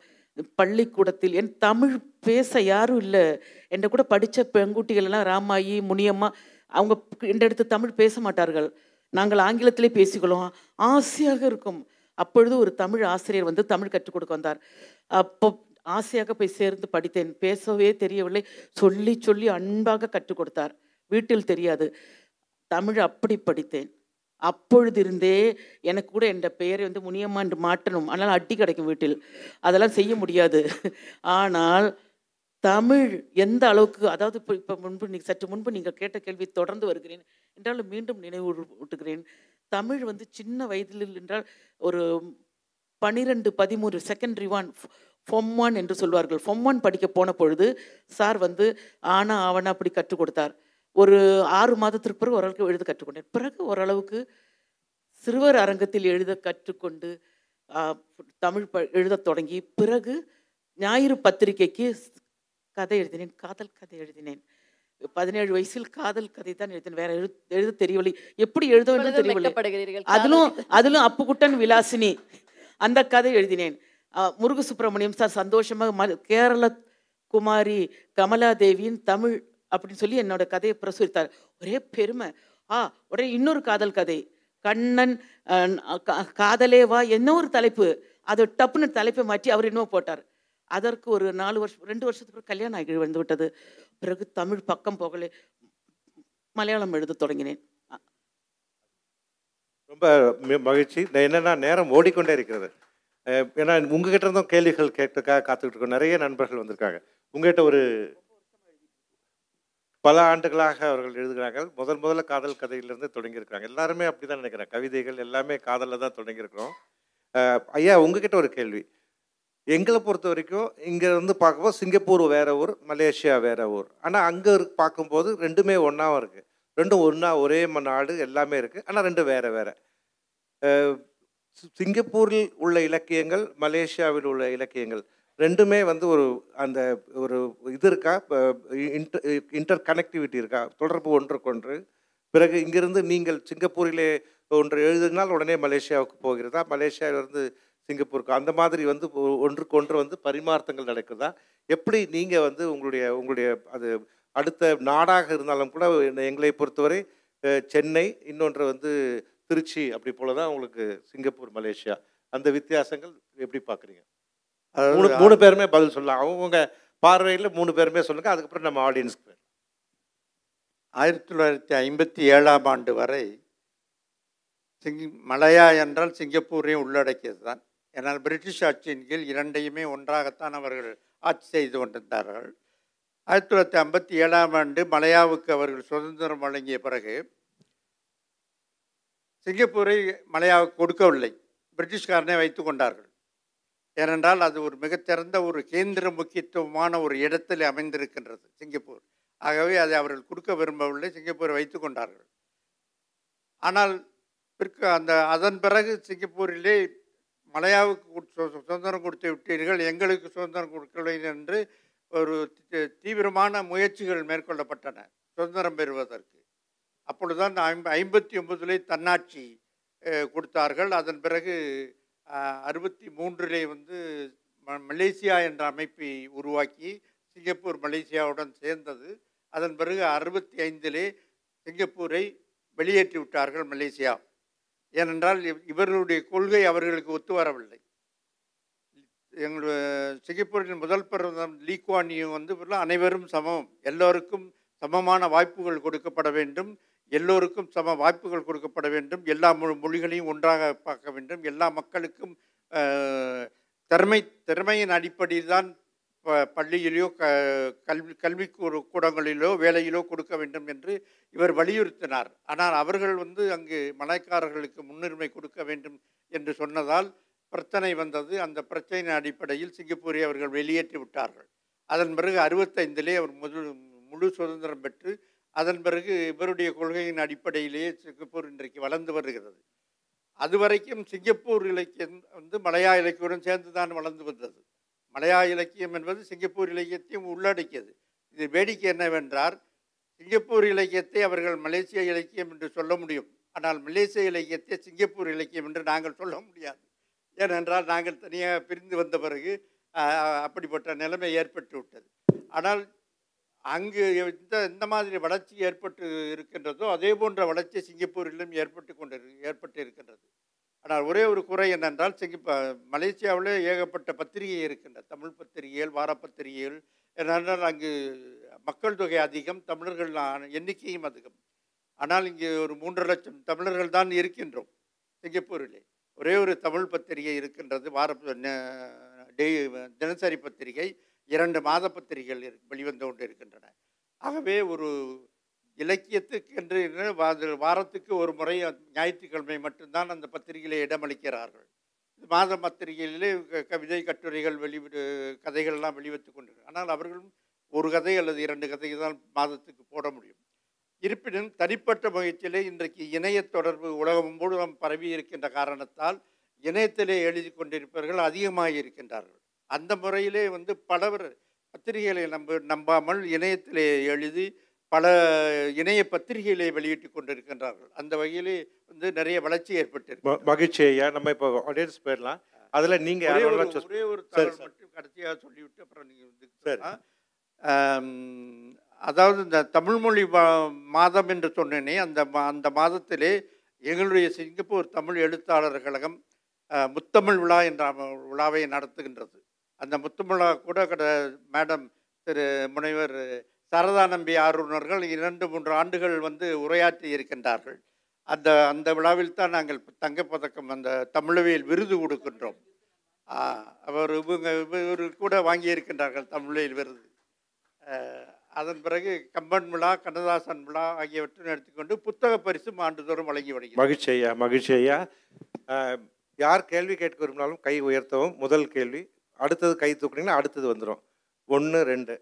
பள்ளிக்கூடத்தில். என் தமிழ் பேச யாரும் இல்லை. என்ற கூட படித்த பெண்குட்டிகள் எல்லாம் ராமாயி முனியம்மா அவங்க இந்த இடத்து தமிழ் பேச மாட்டார்கள். நாங்கள் ஆங்கிலத்திலே பேசிக்கொள்வோம். ஆசையாக இருக்கும். அப்பொழுது ஒரு தமிழ் ஆசிரியர் வந்து தமிழ் கற்றுக் கொடுக்க வந்தார். அப்போ ஆசையாக போய் சேர்ந்து படித்தேன். பேசவே தெரியவில்லை. சொல்லி சொல்லி அன்பாக கற்றுக் கொடுத்தார். வீட்டில் தெரியாது. தமிழ் அப்படி படித்தேன். அப்பொழுதிருந்தே எனக்கு கூட என் பெயரை வந்து முனியம்மா என்று மாற்றணும் ஆனால் அடி கிடைக்கும் வீட்டில். அதெல்லாம் செய்ய முடியாது. ஆனால் தமிழ் எந்த அளவுக்கு அதாவது இப்போ இப்போ முன்பு நீ சற்று முன்பு நீங்கள் கேட்ட கேள்வி தொடர்ந்து வருகிறேன். என்றாலும் மீண்டும் நினைவு ஊட்டுகிறேன் தமிழ் வந்து சின்ன வயதில் என்றால் ஒரு பனிரெண்டு பதிமூன்று செகண்டரி ஒன் ஃபொம் ஒன் என்று சொல்வார்கள். ஃபொம் ஒன் படிக்க போன பொழுது சார் வந்து ஆனா ஆவனா அப்படி கற்றுக் கொடுத்தார். ஒரு ஆறு மாதத்திற்கு பிறகு ஓரளவுக்கு எழுத கற்றுக்கொண்டேன். பிறகு ஓரளவுக்கு சிறுவர் அரங்கத்தில் எழுத கற்றுக்கொண்டு தமிழ் ப எழுதத் தொடங்கி பிறகு ஞாயிறு பத்திரிகைக்கு கதை எழுதினேன். காதல் கதை எழுதினேன். பதினேழு வயசில் காதல் கதை தான் எழுதினேன். வேற எழுத எழுத தெரியவில்லை. எப்படி எழுத வேண்டும் தெரியவில்லை. அதிலும் அதிலும் அப்புக்குட்டன் விலாசினி அந்த கதை எழுதினேன். முருகு சுப்பிரமணியம் சார் சந்தோஷமாக ம கேரள குமாரி கமலாதேவியின் தமிழ் அப்படின்னு சொல்லி என்னோட கதையை பிரசுரித்தார். ஒரே பெருமை. ஆ ஒரே இன்னொரு காதல் கதை. கண்ணன் காதலேவா கா- காதலே வா என்ன ஒரு தலைப்பு. அது டப்புன்னு தலைப்பை மாற்றி அவர் இன்னும் போட்டார். அதற்கு ஒரு நாலு வருஷம் ரெண்டு வருஷத்துக்கு கல்யாணம் ஆகி வந்து விட்டது. பிறகு தமிழ் பக்கம் போகலே மலையாளம் எழுத தொடங்கினேன். ரொம்ப மகிழ்ச்சி. நான் என்னன்னா நேரம் ஓடிக்கொண்டே இருக்கிறது. ஏன்னா உங்ககிட்ட இருந்தும் கேள்விகள் கேட்டுக்காக காத்துக்கிட்டு இருக்கோம். நிறைய நண்பர்கள் வந்திருக்காங்க. உங்ககிட்ட ஒரு பல ஆண்டுகளாக அவர்கள் எழுதுகிறார்கள். முதல் முதல்ல காதல் கதையிலிருந்து தொடங்கியிருக்காங்க எல்லாருமே அப்படிதான் நினைக்கிறேன். கவிதைகள் எல்லாமே காதலில் தான் தொடங்கியிருக்கிறோம். ஐயா உங்ககிட்ட ஒரு கேள்வி. எங்களை பொறுத்த வரைக்கும் இங்கேருந்து பார்க்கும்போது சிங்கப்பூர் வேற ஊர் மலேசியா வேற ஊர். ஆனால் அங்கே பார்க்கும்போது ரெண்டுமே ஒன்றாவும் இருக்குது ரெண்டும் ஒன்றா ஒரே நாடு எல்லாமே இருக்குது ஆனால் ரெண்டும் வேறு வேறு. சிங்கப்பூரில் உள்ள இலக்கியங்கள் மலேசியாவில் உள்ள இலக்கியங்கள் ரெண்டுமே வந்து ஒரு அந்த ஒரு இது இருக்கா? இன்டர் இன்டர் கனெக்டிவிட்டி இருக்கா? தொடர்பு ஒன்றுக்கொன்று. பிறகு இங்கிருந்து நீங்கள் சிங்கப்பூரிலே ஒன்று எழுதினால் உடனே மலேசியாவுக்கு போகிறதா? மலேசியாவிலிருந்து சிங்கப்பூருக்கு. அந்த மாதிரி வந்து ஒ- ஒன்றுக்கொன்று வந்து பரிமாற்றங்கள் நடக்குதா? எப்படி நீங்கள் வந்து உங்களுடைய உங்களுடைய அது அடுத்த நாடாக இருந்தாலும் கூட எங்களை பொறுத்தவரை சென்னை இன்னொன்று வந்து திருச்சி அப்படி போல தான் உங்களுக்கு சிங்கப்பூர் மலேசியா. அந்த வித்தியாசங்கள் எப்படி பார்க்குறீங்க? மூணு மூணு பேருமே பதில் சொல்லலாம். அவங்கவுங்க பார்வையில் மூணு பேருமே சொல்லுங்க அதுக்கப்புறம் நம்ம ஆடியன்ஸ்க்கு. ஆயிரத்தி தொள்ளாயிரத்தி ஐம்பத்தி ஏழாம் ஆண்டு வரை சிங் மலையா என்றால் சிங்கப்பூரையும் உள்ளடக்கியது தான் ஏன்னால் பிரிட்டிஷ் ஆட்சியின் கீழ் இரண்டையுமே ஒன்றாகத்தான் அவர்கள் ஆட்சி செய்து கொண்டிருந்தார்கள். ஆயிரத்தி தொள்ளாயிரத்தி ஐம்பத்தி ஏழாம் ஆண்டு மலையாவுக்கு அவர்கள் சுதந்திரம் வழங்கிய பிறகு சிங்கப்பூரை மலையாவுக்கு கொடுக்கவில்லை. பிரிட்டிஷ்காரனே வைத்து கொண்டார்கள். ஏனென்றால் அது ஒரு மிகச்சிறந்த ஒரு கேந்திர முக்கியத்துவமான ஒரு இடத்தில் அமைந்திருக்கின்றது சிங்கப்பூர். ஆகவே அதை அவர்கள் கொடுக்க விரும்பவில்லை சிங்கப்பூரை வைத்து கொண்டார்கள். ஆனால் பிற்கு அந்த அதன் பிறகு சிங்கப்பூரிலே மலையாவுக்கு சுதந்திரம் கொடுத்து விட்டீர்கள் எங்களுக்கு சுதந்திரம் கொடுக்கவில்லை என்று ஒரு தி- தீவிரமான முயற்சிகள் மேற்கொள்ளப்பட்டன சுதந்திரம் பெறுவதற்கு. அப்பொழுதுதான் ஐம்ப ஐம்பத்தி ஒன்பதிலே தன்னாட்சி கொடுத்தார்கள். அதன் பிறகு அறுபத்தி மூன்றிலே வந்து ம- மலேசியா என்ற அமைப்பை உருவாக்கி சிங்கப்பூர் மலேசியாவுடன் சேர்ந்தது. அதன் பிறகு அறுபத்தி ஐந்திலே சிங்கப்பூரை வெளியேற்றி விட்டார்கள் மலேசியா. ஏனென்றால் இவ்- இவர்களுடைய கொள்கை அவர்களுக்கு ஒத்து வரவில்லை. எங்களுடைய சிங்கப்பூரின் முதல் பிரதமர் லீக்வானியும் வந்து அனைவரும் சமம். எல்லோருக்கும் சமமான வாய்ப்புகள் கொடுக்கப்பட வேண்டும். எல்லோருக்கும் சம வாய்ப்புகள் கொடுக்கப்பட வேண்டும். எல்லா மொழிகளையும் ஒன்றாக பார்க்க வேண்டும். எல்லா மக்களுக்கும் திறமை திறமையின் அடிப்படையில் தான் ப- பள்ளியிலோ க கல்வி கல்வி கூடங்களிலோ வேலையிலோ கொடுக்க வேண்டும் என்று இவர் வலியுறுத்தினார். ஆனால் அவர்கள் வந்து அங்கு மலைக்காரர்களுக்கு முன்னுரிமை கொடுக்க வேண்டும் என்று சொன்னதால் பிரச்சனை வந்தது. அந்த பிரச்சனையின் அடிப்படையில் சிங்கப்பூரை அவர்கள் வெளியேற்றி விட்டார்கள். அதன் பிறகு அறுபத்தைந்திலே அவர் முழு முழு சுதந்திரம் பெற்று அதன் பிறகு இவருடைய கொள்கையின் அடிப்படையிலேயே சிங்கப்பூர் இன்றைக்கு வளர்ந்து வருகிறது. அதுவரைக்கும் சிங்கப்பூர் இலக்கியம் வந்து மலையா இலக்கியுடன் சேர்ந்து தான் வளர்ந்து வந்தது. மலையா இலக்கியம் என்பது சிங்கப்பூர் இலக்கியத்தையும் உள்ளடக்கியது. இது வேடிக்கை என்னவென்றால் சிங்கப்பூர் இலக்கியத்தை அவர்கள் மலேசிய இலக்கியம் என்று சொல்ல முடியும். ஆனால் மலேசிய இலக்கியத்தை சிங்கப்பூர் இலக்கியம் என்று நாங்கள் சொல்ல முடியாது. ஏனென்றால் நாங்கள் தனியாக பிரிந்து வந்த பிறகு அப்படிப்பட்ட நிலைமை ஏற்பட்டு விட்டது ஆனால் அங்கு இந்த இந்த மாதிரி வளர்ச்சி ஏற்பட்டு இருக்கின்றதோ அதே போன்ற வளர்ச்சி சிங்கப்பூரிலும் ஏற்பட்டு கொண்டு ஏற்பட்டு இருக்கின்றது. ஆனால் ஒரே ஒரு குறை என்னென்றால் சிங்கப்ப மலேசியாவில் ஏகப்பட்ட பத்திரிகை இருக்கின்றன. தமிழ் பத்திரிகைகள் வார என்னென்றால் அங்கு மக்கள் தொகை அதிகம் தமிழர்கள் எண்ணிக்கையும் அதிகம். ஆனால் இங்கே ஒரு மூன்று லட்சம் தமிழர்கள் தான் இருக்கின்றோம் சிங்கப்பூரிலே. ஒரே ஒரு தமிழ் பத்திரிகை இருக்கின்றது வார டே டெய் தினசரி பத்திரிகை. இரண்டு மாத பத்திரிகைகள் இரு- வெளிவந்து கொண்டு இருக்கின்றன ஆகவே ஒரு இலக்கியத்துக்கு என்று வாரத்துக்கு ஒரு முறை ஞாயிற்றுக்கிழமை மட்டும்தான் அந்த பத்திரிகையிலே இடமளிக்கிறார்கள். இது மாத பத்திரிகையிலே கவிதை கட்டுரைகள் வெளிவிடு கதைகள்லாம் வெளிவத்து கொண்டு ஆனால் அவர்களும் ஒரு கதை அல்லது இரண்டு கதை தான் மாதத்துக்கு போட முடியும். இருப்பினும் தனிப்பட்ட முயற்சியிலே இன்றைக்கு இணைய தொடர்பு உலகம் முழுவதும் பரவி இருக்கின்ற காரணத்தால் இணையத்திலே எழுதி கொண்டிருப்பவர்கள் அதிகமாக இருக்கின்றார்கள் அந்த முறையிலே வந்து பலவர் பத்திரிகைகளை நம்ப நம்பாமல் இணையத்திலே எழுதி பல இணைய பத்திரிகைகளை வெளியிட்டு கொண்டிருக்கின்றார்கள். அந்த வகையிலே வந்து நிறைய வளர்ச்சி ஏற்பட்டிருக்கு. ம- மகிழ்ச்சி ஐயா. நம்ம இப்போ ஆடியன்ஸ் போயிடலாம். அதுல நீங்க ஒரே ஒரு தகவல். மட்டும் கடைசியாக சொல்லிவிட்டு அப்புறம் நீங்கள் வந்து அதாவது இந்த தமிழ்மொழி மாதம் என்று சொன்னேனே அந்த மா- அந்த மாதத்திலே எங்களுடைய சிங்கப்பூர் தமிழ் எழுத்தாளர் கழகம் முத்தமிழ் விழா என்ற விழாவை நடத்துகின்றது. அந்த முத்தமிழ் கூட கட மேடம் திரு முனைவர் சரதா நம்பி ஆர்வலர்கள் இரண்டு மூன்று ஆண்டுகள் வந்து உரையாற்றி இருக்கின்றார்கள். அந்த அந்த விழாவில் தான் நாங்கள் தங்கப்பதக்கம் அந்த தமிழவியல் விருது கொடுக்கின்றோம். அவர் இவங்க இவர் கூட வாங்கி இருக்கின்றார்கள் தமிழில் விருது அதன் பிறகு கம்பன் விழா கண்ணதாசன் விழா ஆகியவற்றை எடுத்துக்கொண்டு புத்தக பரிசும் ஆண்டுதோறும் வழங்கி வருகிறது. மகிழ்ச்சி ஐயா மகிழ்ச்சி ஐயா. யார் கேள்வி கேட்க விரும்பினாலும் கை உயர்த்தவும். முதல் கேள்வி அடுத்தது கை தூக்குனீங்கன்னா அடுத்தது வந்துடும் ஒன்று ரெண்டு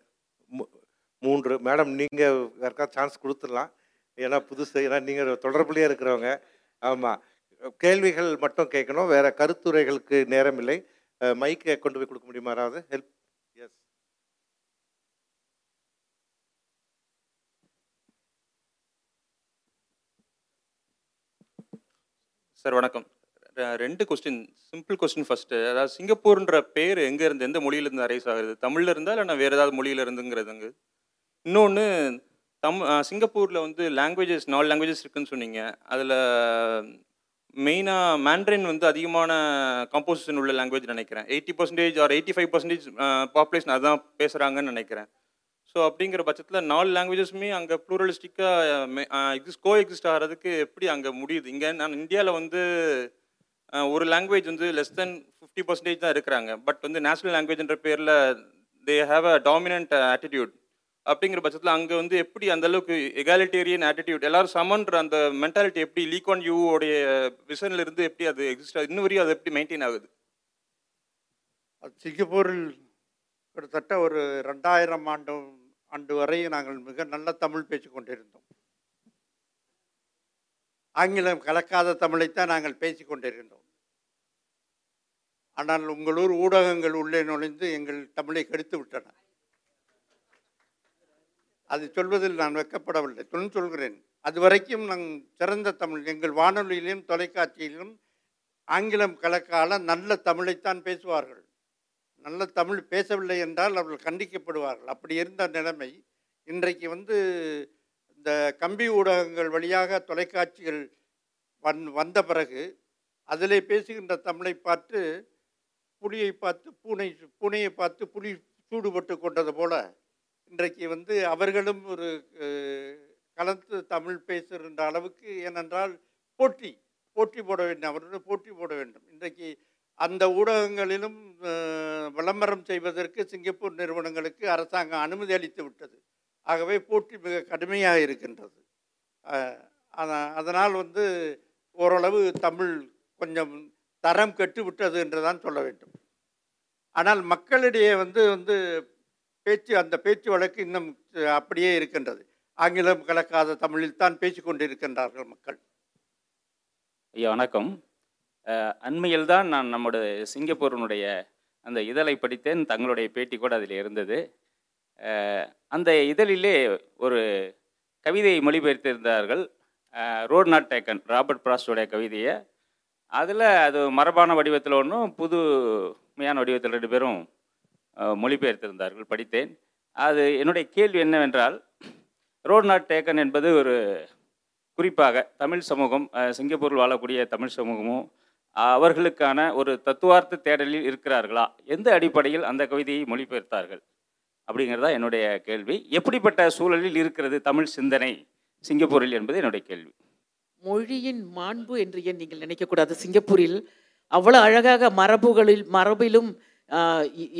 மூன்று. மேடம் நீங்கள் யாருக்கா சான்ஸ் கொடுத்துடலாம். ஏன்னா புதுசு ஏன்னா நீங்கள் தொடர்புலேயே இருக்கிறவங்க. ஆமாம் கேள்விகள் மட்டும் கேட்கணும். வேறு கருத்துரைகளுக்கு நேரம் இல்லை மைக்கை கொண்டு போய் கொடுக்க முடியுமா யாராவது? ஹெல்ப் எஸ் சார் வணக்கம். ரெண்டு கொஸ்டின் சிம்பிள் கொஸ்டின் ஃபர்ஸ்ட் அதாவது சிங்கப்பூர்ன்ற பேர் எங்க இருந்து எந்த மொழியில இருந்து அரைஸ் ஆகுது? தமிழ்ல இருந்தா இல்லை வேற ஏதாவது மொழியில இருந்துங்கிறதுங்க இன்னொன்று தம் சிங்கப்பூரில் சிங்கப்பூர்ல வந்து லாங்குவேஜஸ் நாலு லாங்குவேஜஸ் இருக்குன்னு சொன்னீங்க. அதுல மெயினாக மேண்ட்ரின் வந்து அதிகமான கம்போசிஷன் உள்ள லாங்குவேஜ் நினைக்கிறேன். Eighty percentage or eighty five percentage population அதான் பேசுகிறாங்கன்னு நினைக்கிறேன். ஸோ அப்படிங்கிற பட்சத்தில் நாலு லாங்குவேஜஸுமே அங்கே ப்ளூரலிஸ்டிக்காக எக்ஸிஸ்ட் கோ எக்ஸிஸ்ட் ஆகிறதுக்கு எப்படி அங்கே முடியுது? இங்கே நான் இந்தியாவில் வந்து ஒரு லாங்குவேஜ் வந்து லெஸ் தென் ஃபிஃப்டி பர்சன்டேஜ் தான் இருக்கிறாங்க. பட் வந்து நேஷனல் லாங்குவேஜ்ன்ற பேரில் they have a dominant attitude அப்படிங்கிற பட்சத்தில் அங்கே வந்து எப்படி அந்த அளவுக்கு எகாலிட்டேரியன் ஆட்டிடியூட் எல்லாரும் சமன்ற அந்த மென்டாலிட்டி எப்படி லீக் ஆன் யூவோடைய உடைய இருந்து எப்படி அது எக்ஸிஸ்ட் ஆகுது? இன்னும் வரையும் அது எப்படி மெயின்டைன் ஆகுது? அது சிங்கப்பூரில் கிட்டத்தட்ட ஒரு ரெண்டாயிரம் ஆண்டு ஆண்டு வரை நாங்கள் மிக நல்ல தமிழ் பேச்சு கொண்டிருந்தோம். ஆங்கிலம் கலக்காத தமிழைத்தான் நாங்கள் பேசிக் கொண்டிருந்தோம் ஆனால் உங்களூர் ஊடகங்கள் உள்ளே நுழைந்து எங்கள் தமிழை கெடுத்து விட்டன. அது சொல்வதில் நான் வைக்கப்படவில்லை. தொழில் சொல்கிறேன். அது வரைக்கும் நாங்கள் சிறந்த தமிழ் எங்கள் வானொலியிலும் தொலைக்காட்சியிலும் ஆங்கிலம் கலக்கால நல்ல தமிழைத்தான் பேசுவார்கள். நல்ல தமிழ் பேசவில்லை என்றால் அவர்கள் கண்டிக்கப்படுவார்கள். அப்படி இருந்த நிலைமை இன்றைக்கு வந்து இந்த கம்பி ஊடகங்கள் வழியாக தொலைக்காட்சிகள் வந் வந்த பிறகு அதிலே பேசுகின்ற தமிழை பார்த்து புலியை பார்த்து பூனை பூனையை பார்த்து புலி சூடுபட்டு கொண்டது போல இன்றைக்கு வந்து அவர்களும் ஒரு கலந்து தமிழ் பேசுகின்ற அளவுக்கு ஏனென்றால் போட்டி போட்டி போட வேண்டும் அவர்களுடன் போட்டி போட வேண்டும். இன்றைக்கு அந்த ஊடகங்களிலும் விளம்பரம் செய்வதற்கு சிங்கப்பூர் நிறுவனங்களுக்கு அரசாங்கம் அனுமதி அளித்து விட்டது. ஆகவே போட்டி மிக கடுமையாக இருக்கின்றது. அதனால் வந்து ஓரளவு தமிழ் கொஞ்சம் தரம் கெட்டு விட்டது என்று தான் சொல்ல வேண்டும். ஆனால் மக்களிடையே வந்து வந்து பேச்சு அந்த பேச்சு வழக்கு இன்னும் அப்படியே இருக்கின்றது. ஆங்கிலம் கலக்காத தமிழில் தான் பேசிக் கொண்டிருக்கின்றார்கள் மக்கள். ஐயா வணக்கம். அண்மையில் தான் நான் நம்முடைய சிங்கப்பூரினுடைய அந்த இதழை படித்தேன். தங்களுடைய பேட்டி கூட அதில் இருந்தது. அந்த இதழிலே ஒரு கவிதையை மொழிபெயர்த்திருந்தார்கள் ரோட் நாட் டேக்கன் ராபர்ட் பிராஸ்டோடைய கவிதையை. அதில் அது மரபான வடிவத்தில் ஒன்றும் புதுமையான வடிவத்தில் ரெண்டு பேரும் மொழிபெயர்த்திருந்தார்கள் படித்தேன். அது என்னுடைய கேள்வி என்னவென்றால் ரோட் நாட் டேக்கன் என்பது ஒரு குறிப்பாக தமிழ் சமூகம் சிங்கப்பூரில் வாழக்கூடிய தமிழ் சமூகமும் அவர்களுக்கான ஒரு தத்துவார்த்த தேடலில் இருக்கிறார்களா? எந்த அடிப்படையில் அந்த கவிதையை மொழிபெயர்த்தார்கள்? அப்படிங்கிறதா என்னுடைய கேள்வி. எப்படிப்பட்ட சூழலில் இருக்கிறது தமிழ் சிந்தனை? சிங்கப்பூரில் என்பது என்னுடைய கேள்வி. மொழியின் மாண்பு என்று ஏன் நீங்கள் நினைக்கக்கூடாது சிங்கப்பூரில் அவ்வளோ அழகாக மரபுகளில் மரபிலும்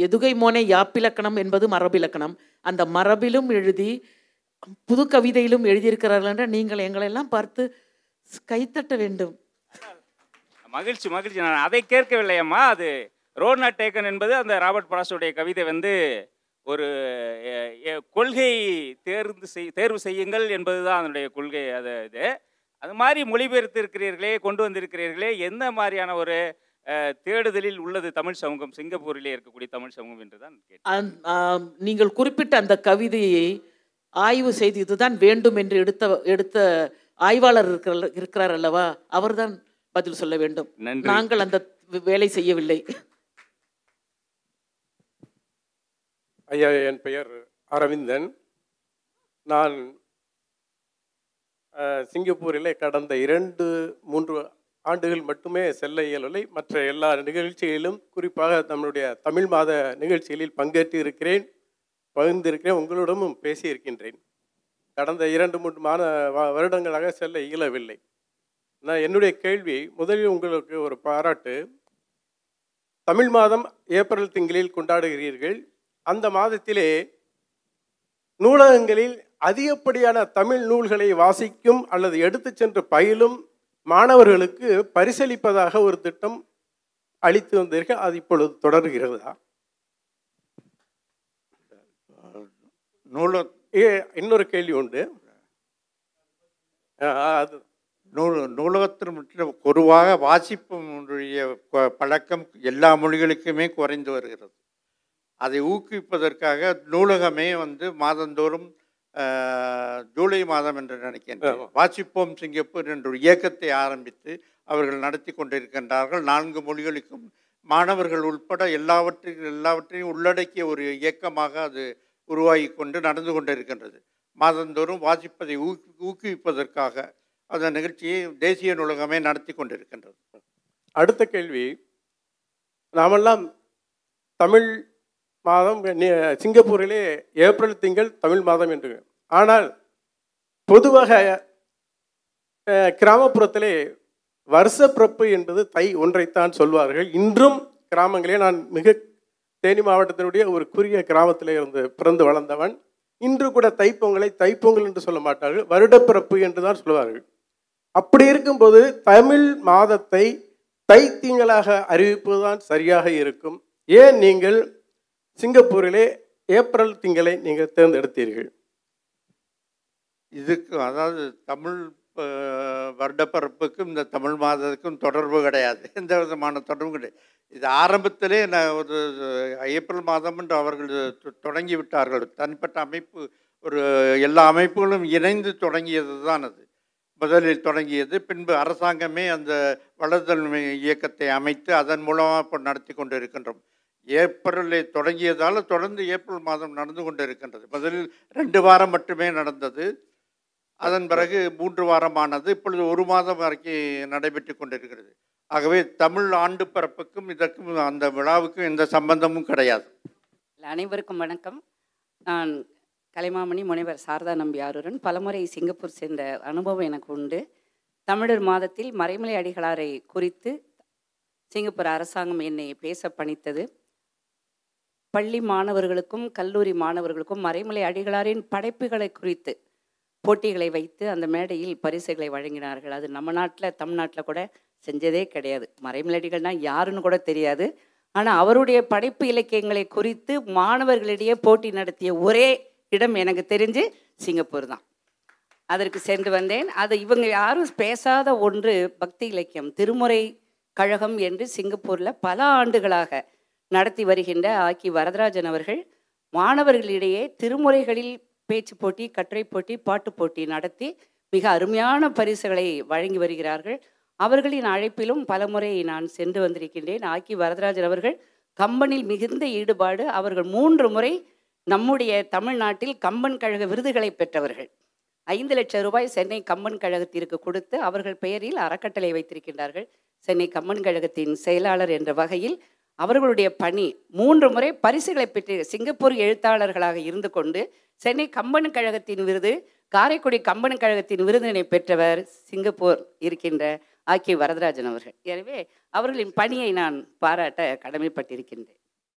எதுகை மோனை யாப்பிலக்கணம் என்பது மரபிலக்கணம். அந்த மரபிலும் எழுதி புது கவிதையிலும் எழுதியிருக்கிறார்கள் என்ற நீங்கள் எங்களெல்லாம் பார்த்து கைத்தட்ட வேண்டும். மகிழ்ச்சி மகிழ்ச்சி. நான் அதை கேட்கவில்லை அம்மா அது ரோட் நாட் டேக்கன் என்பது அந்த ராபர்ட் பிராஸ்டோடைய கவிதை வந்து ஒரு கொள்கை தேர்ந்து செய் தேர்வு செய்யுங்கள் என்பது தான் அதனுடைய கொள்கை. அது இது. அது மாதிரி மொழிபெயர்த்து இருக்கிறீர்களே கொண்டு வந்திருக்கிறீர்களே எந்த மாதிரியான ஒரு தேடுதலில் உள்ளது தமிழ் சமூகம்? சிங்கப்பூரிலே இருக்கக்கூடிய தமிழ் சமூகம் என்று தான் நீங்கள் குறிப்பிட்ட அந்த கவிதையை ஆய்வு செய்து இதுதான் வேண்டும் என்று எடுத்த எடுத்த ஆய்வாளர் இருக்கிற இருக்கிறார் அல்லவா? அவர்தான் பதில் சொல்ல வேண்டும். நாங்கள் அந்த வேலை செய்யவில்லை. ஐயா என் பெயர் அரவிந்தன். நான் சிங்கப்பூரில் கடந்த இரண்டு மூன்று ஆண்டுகள் மட்டுமே செல்ல இயலவில்லை. மற்ற எல்லா நிகழ்ச்சிகளிலும் குறிப்பாக நம்மளுடைய தமிழ் மாத நிகழ்ச்சிகளில் பங்கேற்று இருக்கிறேன் பகிர்ந்திருக்கிறேன் உங்களிடமும் பேசியிருக்கின்றேன். கடந்த இரண்டு மூன்று மாத வருடங்களாக செல்ல இயலவில்லை. நான் என்னுடைய கேள்வி முதலில் உங்களுக்கு ஒரு பாராட்டு. தமிழ் மாதம் ஏப்ரல் திங்களில் கொண்டாடுகிறீர்கள். அந்த மாதத்திலே நூலகங்களில் அதிகப்படியான தமிழ் நூல்களை வாசிக்கும் அல்லது எடுத்துச் சென்று பயிலும் மாணவர்களுக்கு பரிசளிப்பதாக ஒரு திட்டம் அளித்து வந்தீர்கள். அது இப்பொழுது தொடர்கிறதா? நூல ஏ இன்னொரு கேள்வி உண்டு. அது நூல் நூலகத்தில் மட்டும் பொதுவாக வாசிப்புடைய ப- பழக்கம் எல்லா மொழிகளுக்குமே குறைந்து வருகிறது. அதை ஊக்குவிப்பதற்காக நூலகமே வந்து மாதந்தோறும் ஜூலை மாதம் என்று நினைக்கின்றேன். வாசிப்போம் சிங்கப்பூர் என்ற ஒரு இயக்கத்தை ஆரம்பித்து அவர்கள் நடத்தி கொண்டிருக்கின்றார்கள். நான்கு மொழிகளுக்கும் மாணவர்கள் உட்பட எல்லாவற்றையும் எல்லாவற்றையும் உள்ளடக்கிய ஒரு இயக்கமாக அது உருவாகி கொண்டு நடந்து கொண்டிருக்கின்றது. மாதந்தோறும் வாசிப்பதை ஊக்கு ஊக்குவிப்பதற்காக அந்த நிகழ்ச்சியை தேசிய நூலகமே நடத்தி கொண்டிருக்கின்றது. அடுத்த கேள்வி நாமெல்லாம் தமிழ் மாதம் சிங்கப்பூரிலே ஏப்ரல் திங்கள் தமிழ் மாதம் என்று. ஆனால் பொதுவாக கிராமப்புறத்திலே வருஷப்பிறப்பு என்பது தை ஒன்றைத்தான் சொல்வார்கள். இன்றும் கிராமங்களே நான் மிக தேனி மாவட்டத்தினுடைய ஒரு குறுகிய கிராமத்திலே இருந்து பிறந்து வளர்ந்தவன். இன்று கூட தைப்பொங்கலை தைப்பொங்கல் என்று சொல்ல மாட்டார்கள். வருடப்பிறப்பு என்று தான் சொல்வார்கள். அப்படி இருக்கும்போது தமிழ் மாதத்தை தைத்திங்களாக அறிவிப்பதுதான் சரியாக இருக்கும். ஏன் நீங்கள் சிங்கப்பூரிலே ஏப்ரல் திங்களை நீங்கள் தேர்ந்தெடுத்தீர்கள். இதுக்கு அதாவது தமிழ் வருடப்பரப்புக்கும் வருடப்பிறப்புக்கும் இந்த தமிழ் மாதத்துக்கும் தொடர்பு கிடையாது. எந்த விதமான தொடர்பும் கிடையாது. இது ஆரம்பத்திலே நான் ஒரு ஏப்ரல் மாதம் என்று அவர்கள் தொடங்கி விட்டார்கள் தனிப்பட்ட அமைப்பு ஒரு எல்லா அமைப்புகளும் இணைந்து தொடங்கியது தான் அது. முதலில் தொடங்கியது பின்பு அரசாங்கமே அந்த வளர்தல் இயக்கத்தை அமைத்து அதன் மூலமாக இப்போ நடத்தி கொண்டு இருக்கின்றோம் ஏப்ரலில் தொடங்கியதால் தொடர்ந்து ஏப்ரல் மாதம் நடந்து கொண்டு இருக்கின்றது முதலில் ரெண்டு வாரம் மட்டுமே நடந்தது. அதன் பிறகு மூன்று வாரமானது. இப்பொழுது ஒரு மாதம் வரைக்கும் நடைபெற்று கொண்டிருக்கிறது. ஆகவே தமிழ் ஆண்டு பிறப்புக்கும் இதற்கும் அந்த விழாவுக்கும் எந்த சம்பந்தமும் கிடையாது. அனைவருக்கும் வணக்கம். நான் கலைமாமணி முனைவர் சாரதா நம்பி ஆரூரன். பலமுறை சிங்கப்பூர் சேர்ந்த அனுபவம் எனக்கு உண்டு. தமிழர் மாதத்தில் மறைமலை அடிகளாரை குறித்து சிங்கப்பூர் அரசாங்கம் என்னை பேச பணித்தது. பள்ளி மாணவர்களுக்கும் கல்லூரி மாணவர்களுக்கும் மறைமலை அடிகளாரின் படைப்புகளை குறித்து போட்டிகளை வைத்து அந்த மேடையில் பரிசுகளை வழங்கினார்கள். அது நம்ம நாட்டில் தமிழ்நாட்டில் கூட செஞ்சதே கிடையாது. மறைமலடிகள்னா யாருன்னு கூட தெரியாது. ஆனால் அவருடைய படைப்பு இலக்கியங்களை குறித்து மாணவர்களிடையே போட்டி நடத்திய ஒரே இடம் எனக்கு தெரிஞ்சு சிங்கப்பூர் தான். அதற்கு சென்று வந்தேன். அது இவங்க யாரும் பேசாத ஒன்று பக்தி இலக்கியம் திருமுறை கழகம் என்று சிங்கப்பூரில் பல ஆண்டுகளாக நடத்தி வருகின்ற ஆக்கி வரதராஜன் அவர்கள் மாணவர்களிடையே திருமுறைகளில் பேச்சு போட்டி கட்டுரை போட்டி பாட்டு போட்டி நடத்தி மிக அருமையான பரிசுகளை வழங்கி வருகிறார்கள். அவர்களின் அழைப்பிலும் பலமுறை நான் சென்று வந்திருக்கின்றேன். ஆக்கி வரதராஜன் அவர்கள் கம்பனில் மிகுந்த ஈடுபாடு. அவர்கள் மூன்று முறை நம்முடைய தமிழ்நாட்டில் கம்பன் கழக விருதுகளை பெற்றவர்கள். ஐந்து லட்சம் ரூபாய் சென்னை கம்பன் கழகத்திற்கு கொடுத்து அவர்கள் பெயரில் அறக்கட்டளை வைத்திருக்கின்றார்கள். சென்னை கம்பன் கழகத்தின் செயலாளர் என்ற வகையில் அவர்களுடைய பணி மூன்று முறை பரிசுகளை பெற்று சிங்கப்பூர் எழுத்தாளர்களாக இருந்து கொண்டு சென்னை கம்பன் கழகத்தின் விருது காரைக்குடி கம்பன் கழகத்தின் விருதினை பெற்றவர் சிங்கப்பூர் இருக்கின்ற ஆக்கி வரதராஜன் அவர்கள். எனவே அவர்களின் பணியை நான் பாராட்ட கடமைப்பட்டிருக்கின்றேன்.